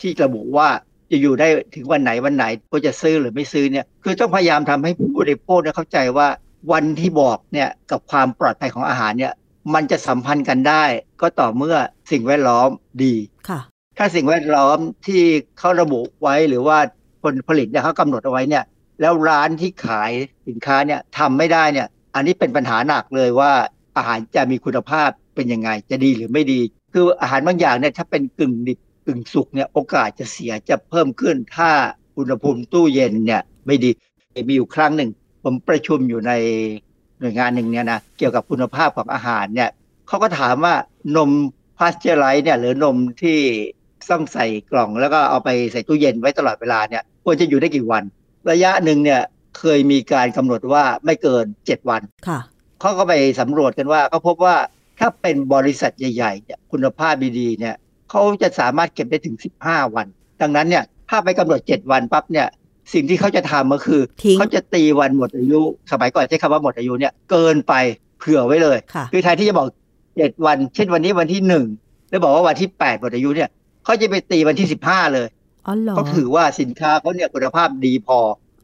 L: ที่ระบุว่า จะอยู่ได้ถึงวันไหนวันไหนก็จะซื้อหรือไม่ซื้อเนี่ยคือต้องพยายามทำให้ผู้บริโภคเข้าใจว่าวันที่บอกเนี่ยกับความปลอดภัยของอาหารเนี่ยมันจะสัมพันธ์กันได้ ก็ต่อเมื่อสิ่งแวดล้อมดี
K: ค่ะ
L: ถ้าสิ่งแวดล้อมที่เขาระบุไว้หรือว่าคนผลิตเนี่ยเขากำหนดเอาไว้เนี่ย แล้วร้านที่ขายสินค้าเนี่ยทำไม่ได้เนี่ย อันนี้เป็นปัญหาหนักเลยว่าอาหารจะมีคุณภาพเป็นยังไง จะดีหรือไม่ดี คืออาหารบางอย่างเนี่ยถ้าเป็นกึ่งดิบ กึ่งสุกเนี่ยโอกาสจะเสียจะเพิ่มขึ้น ถ้าอุณหภูมิตู้เย็นเนี่ยไม่ดีมีอยู่ครั้งหนึ่ง ผมประชุมอยู่ในหน่วยงานหนึ่งเนี่ยนะเกี่ยวกับคุณภาพของอาหารเนี่ยเขาก็ถามว่านมพาสเจอร์ไลท์เนี่ยหรือนมที่ต้องใส่กล่องแล้วก็เอาไปใส่ตู้เย็นไว้ตลอดเวลาเนี่ยควรจะอยู่ได้กี่วัน ระยะหนึ่งเนี่ยเคยมีการกำหนดว่าไม่เกิน 7 วัน
K: ค่ะ
L: เขาก็ไปสำรวจกันว่าเขาพบว่าถ้าเป็นบริษัทใหญ่ๆเนี่ยคุณภาพดีๆเนี่ย เขาจะสามารถเก็บได้ถึง 15 วัน ดังนั้นเนี่ยถ้าไปกำหนด 7 วันปั๊บเนี่ยสิ่งที่เขาจะทำก็คือ เขาจะตีวันหมดอายุ สมัยก่อนใช้คำว่าหมดอายุเนี่ยเกินไปเผื่อไว้เลย
K: ค่ะ
L: คือแทนที่จะบอก7วัน เช่นวันนี้วันที่หนึ่งแล้วบอกว่าวันที่8หมดอายุเนี่ยเขาจะไปตีวันที่15เลย
K: อ๋อเหรอ
L: เขาถือว่าสินค้าเขาเนี่ยคุณภาพดีพอ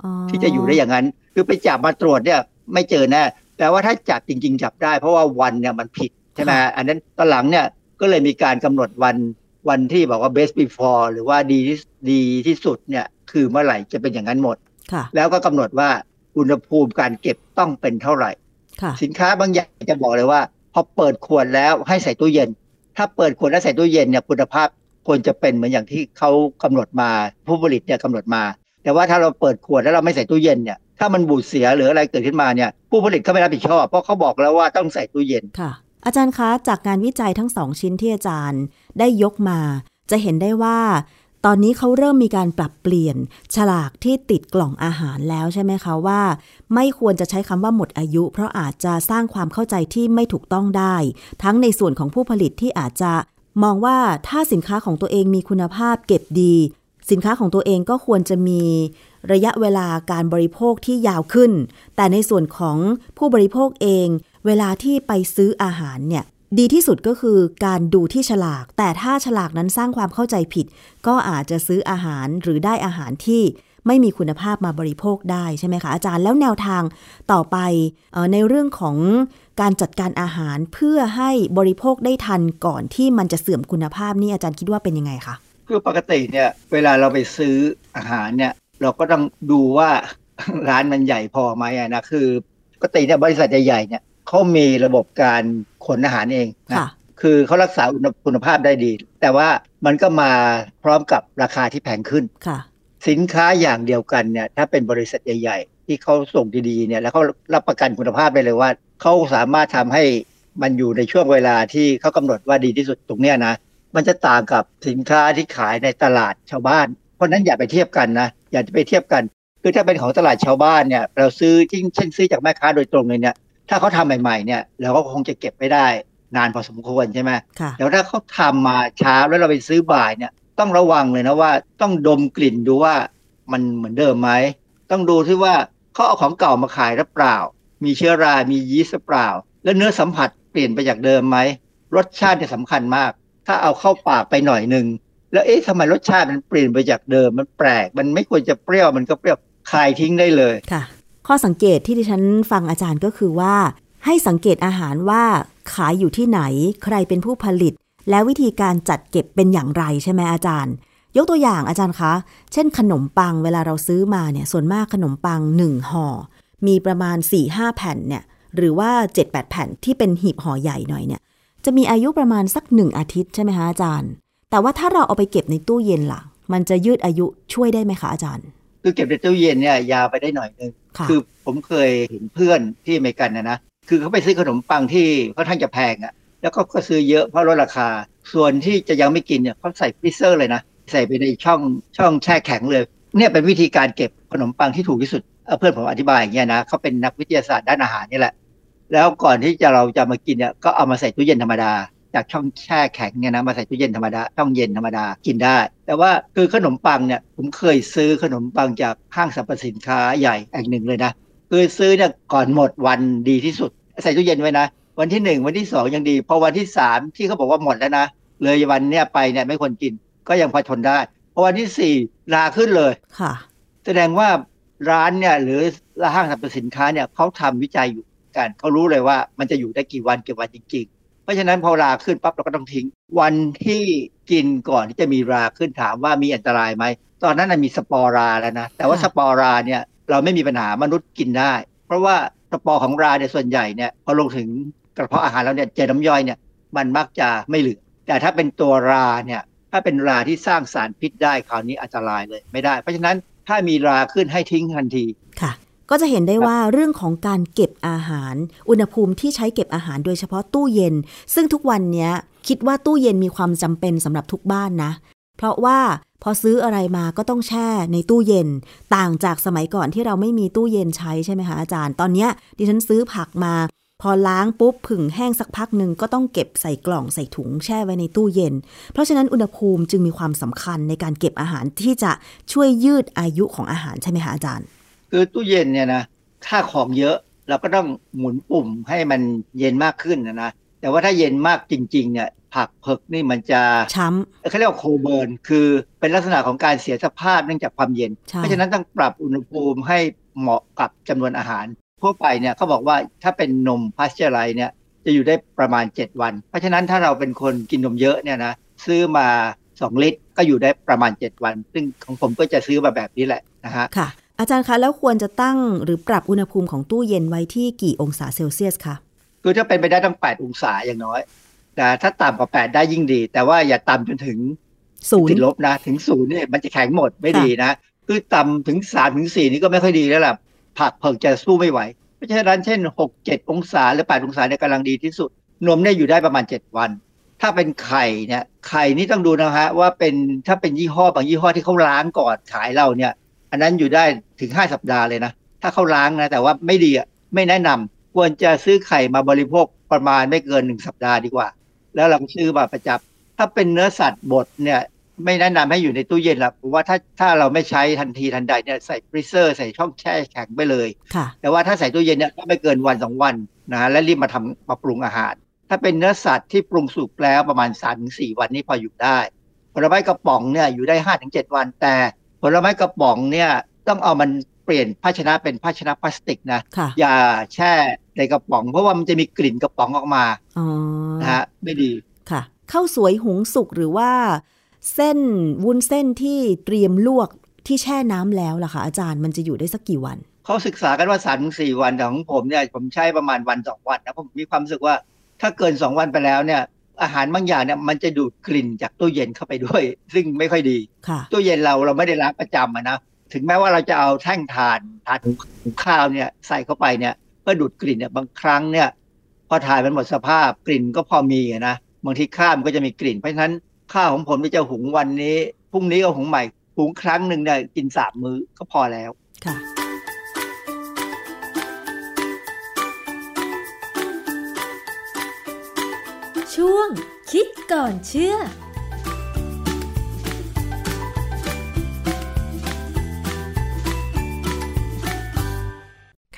K: อ๋อ
L: ที่จะอยู่ได้อย่างนั้น คือไปจับมาตรวจเนี่ยไม่เจอแน่แต่ว่าถ้าจับจริง ๆ จับได้ เพราะว่าวันเนี่ยมันผิดใช่ไหมอันนั้นตอนหลังเนี่ย ก็เลยมีการกำหนดวันวันที่บอกว่า best before หรือว่าดีที่ดีที่สุดเนี่ยคือเมื่อไหร่จะเป็นอย่างนั้นหมด
K: ค่ะ
L: แล้วก็กำหนดว่าอุณหภูมิการเก็บต้องเป็นเท่าไหร่
K: ค่ะ
L: สินค้าบางอย่างจะบอกเลยว่า พอเปิดขวดแล้วให้ใส่ตู้เย็น ถ้าเปิดขวดแล้วใส่ตู้เย็นเนี่ยคุณภาพควรจะเป็นเหมือนอย่างที่เขากำหนดมาผู้ผลิตเนี่ยกำหนดมา แต่ว่าถ้าเราเปิดขวดแล้วเราไม่ใส่ตู้เย็นเนี่ยถ้ามันบูดเสียหรืออะไรเกิดขึ้นมาเนี่ยผู้ผลิตก็ไม่รับผิดชอบ เพราะเขาบอกแล้วว่าต้องใส่ตู้เย็น
K: ค่ะ อาจารย์คะจากงานวิจัยทั้งสองชิ้นที่อาจารย์ได้ยกมา จะเห็นได้ว่า ตอนนี้เขาเริ่มมีการปรับเปลี่ยน ฉลากที่ติดกล่องอาหารแล้วใช่ไหมคะว่า ไม่ควรจะใช้คำว่าหมดอายุ เพราะอาจจะสร้างความเข้าใจที่ไม่ถูกต้องได้ ทั้งในส่วนของผู้ผลิตที่อาจจะมองว่าถ้าสินค้าของตัวเองมีคุณภาพเก็บดี สินค้าของตัวเองก็ควรจะมีระยะเวลาการบริโภคที่ยาวขึ้น แต่ในส่วนของผู้บริโภคเอง เวลาที่ไปซื้ออาหารเนี่ยดีที่สุดก็คือการดูที่ฉลาก แต่ถ้าฉลากนั้นสร้างความเข้าใจผิด ก็อาจจะซื้ออาหารหรือได้อาหารที่ไม่มีคุณภาพมาบริโภคได้ใช่ไหมคะอาจารย์แล้วแนวทางต่อไปออในเรื่องของการจัดการอาหารเพื่อให้บริโภคได้ทันก่อนที่มันจะเสื่อมคุณภาพนี่อาจารย์คิดว่าเป็นยังไงคะ
L: คือปกติเนี่ยเวลาเราไปซื้ออาหารเนี่ยเราก็ต้องดูว่าร้านมันใหญ่พอไหมนะคือปกติเนี่ยบริษัทใหญ่ๆเนี่ย เขามีระบบการขนอาหารเองนะ
K: ค่ะ
L: คือเขารักษาอุณหคุณภาพได้ดี แต่ว่ามันก็มาพร้อมกับราคาที่แพงขึ้น
K: ค่ะ
L: สินค้าอย่างเดียวกันเนี่ยถ้าเป็นบริษัทใหญ่ ๆ ที่เขาส่งดีๆเนี่ยแล้วเขารับประกันคุณภาพได้เลยว่าเขาสามารถทำให้มันอยู่ในช่วงเวลาที่เขากำหนดว่าดีที่สุดตรงเนี้ยนะมันจะต่างกับสินค้าที่ขายในตลาดชาวบ้าน เพราะฉะนั้นอย่าไปเทียบกันนะอย่าไปเทียบกัน คือถ้าเป็นของตลาดชาวบ้านเนี่ยเราซื้อจริงเช่นซื้อจากแม่ค้าโดยตรงเลยเนี่ย ถ้าเขาทำใหม่ๆเนี่ยเราก็คงจะเก็บไม่ได้นานพอสมควรใช่ไหม
K: ค่ะ
L: แต่ว่าถ้าเขาทำมาเช้าแล้วเราไปซื้อบ่ายเนี่ยต้องระวังเลยนะว่าต้องดมกลิ่นดูว่ามันเหมือนเดิมไหมต้องดูที่ว่าเขาเอาของเก่ามาขายหรือเปล่า มีเชื้อรามียีสต์หรือเปล่า แล้วเนื้อสัมผัสเปลี่ยนไปจากเดิมไหมรสชาติเนี่ยสำคัญมาก ถ้าเอาเข้าปากไปหน่อยหนึ่งแล้วเอ๊ะทำไมรสชาติมันเปลี่ยนไปจากเดิมมันแปลก มันไม่ควรจะเปรี้ยวมันก็เปรี้ยวคายทิ้งได้เลย
K: ค่ะ ข้อสังเกตที่ดิฉันฟังอาจารย์ก็คือว่า ให้สังเกตอาหารว่าขายอยู่ที่ไหน ใครเป็นผู้ผลิต และวิธีการจัดเก็บเป็นอย่างไรใช่ไหมอาจารย์ ยกตัวอย่างอาจารย์คะ เช่น ขนมปังเวลาเราซื้อมาเนี่ยส่วนมากขนมปังหนึ่งห่อมีประมาณ4ี่ห้าแผ่นเนี่ยหรือว่า 7-8 แผ่นที่เป็นหีบห่อใหญ่หน่อยเนี่ยจะมีอายุประมาณสักหนึ่งอาทิตย์ใช่ไหมคะอาจารย์ แต่ว่าถ้าเราเอาไปเก็บในตู้เย็นล่ะ มันจะยืดอายุช่วยได้ไหมคะอาจารย์
L: คือเก็บในตู้เย็นเนี่ยยาวไปได้หน่อยนึง
K: ค่ะ
L: คือผมเคยเห็นเพื่อนที่อเมริกันนะนะคือเขาไปซื้อขนมปังที่ค่อนข้างจะแพงอะ่ะ แล้วก็ก็ซื้อเยอะเพราะลดราคา ส่วนที่จะยังไม่กินเนี่ยเขาใส่ freezer เลยนะ ใส่ไปในช่องช่องแช่แข็งเลย เนี่ยเป็นวิธีการเก็บขนมปังที่ถูกที่สุดเอ่อเพื่อนผมอธิบายอย่างเงี้ยนะเขาเป็นนักวิทยาศาสตร์ด้านอาหารนี่แหละ แล้วก่อนที่จะเราจะมากินเนี่ยก็เอามาใส่ตู้เย็นธรรมดา จากช่องแช่แข็งเนี่ยนะมาใส่ตู้เย็นธรรมดาช่องเย็นธรรมดากินได้ แต่ว่าคือขนมปังเนี่ยผมเคยซื้อขนมปังจากห้างสรรพสินค้าใหญ่แห่งหนึ่งเลยนะคือซื้อเนี่ยก่อนหมดวันดีที่สุด ใส่ตู้เย็นไว้นะ วันที่หนึ่งวันที่สองยังดี พอวันที่สามที่เขาบอกว่าหมดแล้วนะเลยวันเนี้ยไปเนี่ยไม่ควรกินก็ยังพอทนได้พอวันที่สี่ราขึ้นเลย
K: ค่ะ
L: แสดงว่าร้านเนี่ยหรือห้างสรรพสินค้าเนี่ยเขาทำวิจัยอยู่กันเขารู้เลยว่ามันจะอยู่ได้กี่วันกี่วันจริงๆ เพราะฉะนั้นพอราขึ้นปั๊บเราก็ต้องทิ้ง วันที่กินก่อนที่จะมีราขึ้นถามว่ามีอันตรายไหม ตอนนั้นนะมีสปอร์ราแล้วนะ แต่ว่าสปอร์ราเนี่ยเราไม่มีปัญหามนุษย์กินได้ เพราะว่าสปอร์ของราเนี่ยส่วนใหญ่เนี่ยพอลงถึงกระเพาะอาหารแล้วเนี่ยเจอน้ำย่อยเนี่ยมันมักจะไม่เหลือ แต่ถ้าเป็นตัวราเนี่ยถ้าเป็นราที่สร้างสารพิษได้คราวนี้อันตรายเลยไม่ได้ เพราะฉะนั้นถ้ามีราขึ้นให้ทิ้งทันที
K: ค่ะ ก็จะเห็นได้ว่าเรื่องของการเก็บอาหาร อุณหภูมิที่ใช้เก็บอาหารโดยเฉพาะตู้เย็น ซึ่งทุกวันเนี้ยคิดว่าตู้เย็นมีความจำเป็นสำหรับทุกบ้านนะ เพราะว่าพอซื้ออะไรมาก็ต้องแช่ในตู้เย็น ต่างจากสมัยก่อนที่เราไม่มีตู้เย็นใช้ใช่ไหมคะอาจารย์ ตอนเนี้ยดิฉันซื้อผักมา พอล้างปุ๊บผึ่งแห้งสักพักหนึ่งก็ต้องเก็บใส่กล่องใส่ถุงแช่ไว้ในตู้เย็น เพราะฉะนั้นอุณหภูมิจึงมีความสำคัญในการเก็บอาหารที่จะช่วยยืดอายุของอาหารใช่ไหมคะอาจารย์
L: คือตู้เย็นเนี่ยนะถ้าของเยอะเราก็ต้องหมุนปุ่มให้มันเย็นมากขึ้นนะนะแต่ว่าถ้าเย็นมากจริง ๆ เนี่ย ผักเผือกนี่มันจะ
K: ช้ำ
L: เขาเรียกว่าโคเบิร์นคือเป็นลักษณะของการเสียสภาพเนื่องจากความเย็น
K: ใช่
L: เพราะฉะนั้นต้องปรับอุณหภูมิให้เหมาะกับจำนวนอาหาร ทั่วไปเนี่ยเขาบอกว่าถ้าเป็นนมพาสเจอร์ไรเนี่ยจะอยู่ได้ประมาณ 7 วัน เพราะฉะนั้นถ้าเราเป็นคนกินนมเยอะเนี่ยนะซื้อมา 2 ลิตรก็อยู่ได้ประมาณ 7 วัน ซึ่งของผมก็จะซื้อมาแบบนี้แหละนะฮะ
K: ค่ะ อาจารย์คะแล้วควรจะตั้งหรือปรับอุณหภูมิของตู้เย็นไว้ที่กี่องศาเซลเซียสคะ
L: คือถ้าเป็นไปได้ต้อง8 องศาอย่างน้อย แต่ถ้าต่ำกว่า 8 ได้ยิ่งดี แต่ว่าอย่าต่ำจนถึง
K: ศูนย์
L: ติดลบนะ ถึงศูนย์เนี่ยมันจะแข็งหมดไม่ดีนะ คือต่ำถึง3ถึง4นี่ก็ไม่ค่อยดีแล้วล่ะ ผักเผือกจะสู้ไม่ไหว เพราะฉะนั้นเช่น6 7องศาหรือ8องศาเนี่ยกำลังดีที่สุด นมเนี่ยอยู่ได้ประมาณ7วัน ถ้าเป็นไข่เนี่ยไข่นี่ต้องดูนะฮะว่าเป็นถ้าเป็นยี่ห้อบางยี่ห้อที่เขาล้างก่อนขายเราเนี่ย อันนั้นอยู่ได้ถึง5สัปดาห์เลยนะ ถ้าเขาล้างนะ แต่ว่าไม่ดีอะไม่แนะนำควรจะซื้อไข่มาบริโภคประมาณไม่เกิน1สัปดาห์ดีกว่า แล้วเราก็ซื้อมาประจำ ถ้าเป็นเนื้อสัตว์บดเนี่ย ไม่แนะนำให้อยู่ในตู้เย็นหรอกเพราะว่าถ้าถ้าเราไม่ใช้ทันทีทันใดเนี่ยใส่ freezer ใส่ช่องแช่แข็งไปเลย
K: ค่ะ
L: แต่ว่าถ้าใส่ตู้เย็นเนี่ยก็ไม่เกินวันสองวันนะฮะและรีบมาทำมาปรุงอาหาร ถ้าเป็นเนื้อสัตว์ที่ปรุงสุกแล้วประมาณ3าถึงสวันนี้พออยู่ได้ผลไม้กระป๋องเนี่ยอยู่ได้5้าถึงเวันแต่ ผลไม้กระป๋องเนี่ยต้องเอามันเปลี่ยนภาชนะเป็นภาชนะพลาสติกนะ
K: ค่ะ
L: อย่าแช่ในกระป๋อง เพราะว่ามันจะมีกลิ่นกระป๋องออกมา
K: อ๋อ
L: นะฮะไม่ดี
K: ค่ะข้าวสวยหุงสุกหรือว่า เส้นวุ้นเส้นที่เตรียมลวกที่แช่น้ำแล้วล่ะคะอาจารย์มันจะอยู่ได้สักกี่วัน
L: เขาศึกษากันว่าสามถึงสี่วันแต่ของผมเนี่ยผมใช้ประมาณวันสองวันนะผมมีความรู้สึกว่าถ้าเกินสองวันไปแล้วเนี่ย อาหารบางอย่างเนี่ยมันจะดูดกลิ่นจากตู้เย็นเข้าไปด้วย ซึ่งไม่ค่อยดี
K: ค่ะ
L: ตู้เย็นเราเราไม่ได้ล้างประจำอะนะถึงแม้ว่าเราจะเอาแท่งทานทานหุงข้าวเนี่ยใส่เข้าไปเนี่ยเพื่อดูดกลิ่นเนี่ยบางครั้งเนี่ย พอถ่ายมันหมดสภาพกลิ่นก็พอมีอะนะบางทีข้าวมันก็จะมีกลิ่นเพราะฉะนั้นข้าวของผมที่จะหุงวันนี้พรุ่งนี้ก็หุงใหม่หุงครั้งหนึ่งเนี่ยกินสามมื้อก็พอแล้ว
K: ค่ะ
J: ช่วง คิดก่อนเชื่อ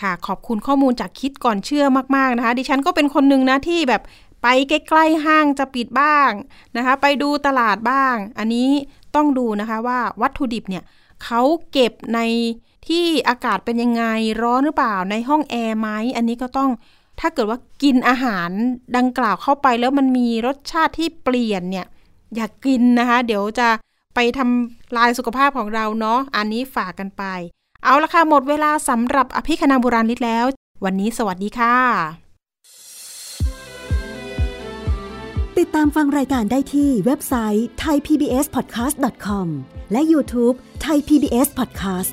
A: ค่ะขอบคุณข้อมูลจากคิดก่อนเชื่อมาก ๆ นะคะ ดิฉันก็เป็นคนหนึ่งนะที่แบบไปใกล้ๆห้างจะปิดบ้างนะคะ ไปดูตลาดบ้าง อันนี้ต้องดูนะคะว่าวัตถุดิบเนี่ยเขาเก็บในที่อากาศเป็นยังไงร้อนหรือเปล่าในห้องแอร์ไหมอันนี้ก็ต้อง ถ้าเกิดว่ากินอาหารดังกล่าวเข้าไปแล้วมันมีรสชาติที่เปลี่ยนเนี่ยอย่ากกินนะคะ เดี๋ยวจะไปทำลายสุขภาพของเราเนาะอันนี้ฝากกันไป เอาละค่ะ หมดเวลาสำหรับอภิคณาบุราริศแล้ว วันนี้สวัสดีค่ะ
K: ติดตามฟังรายการได้ที่เว็บไซต์ thaipbspodcast.com และ YouTube Thai PBS Podcast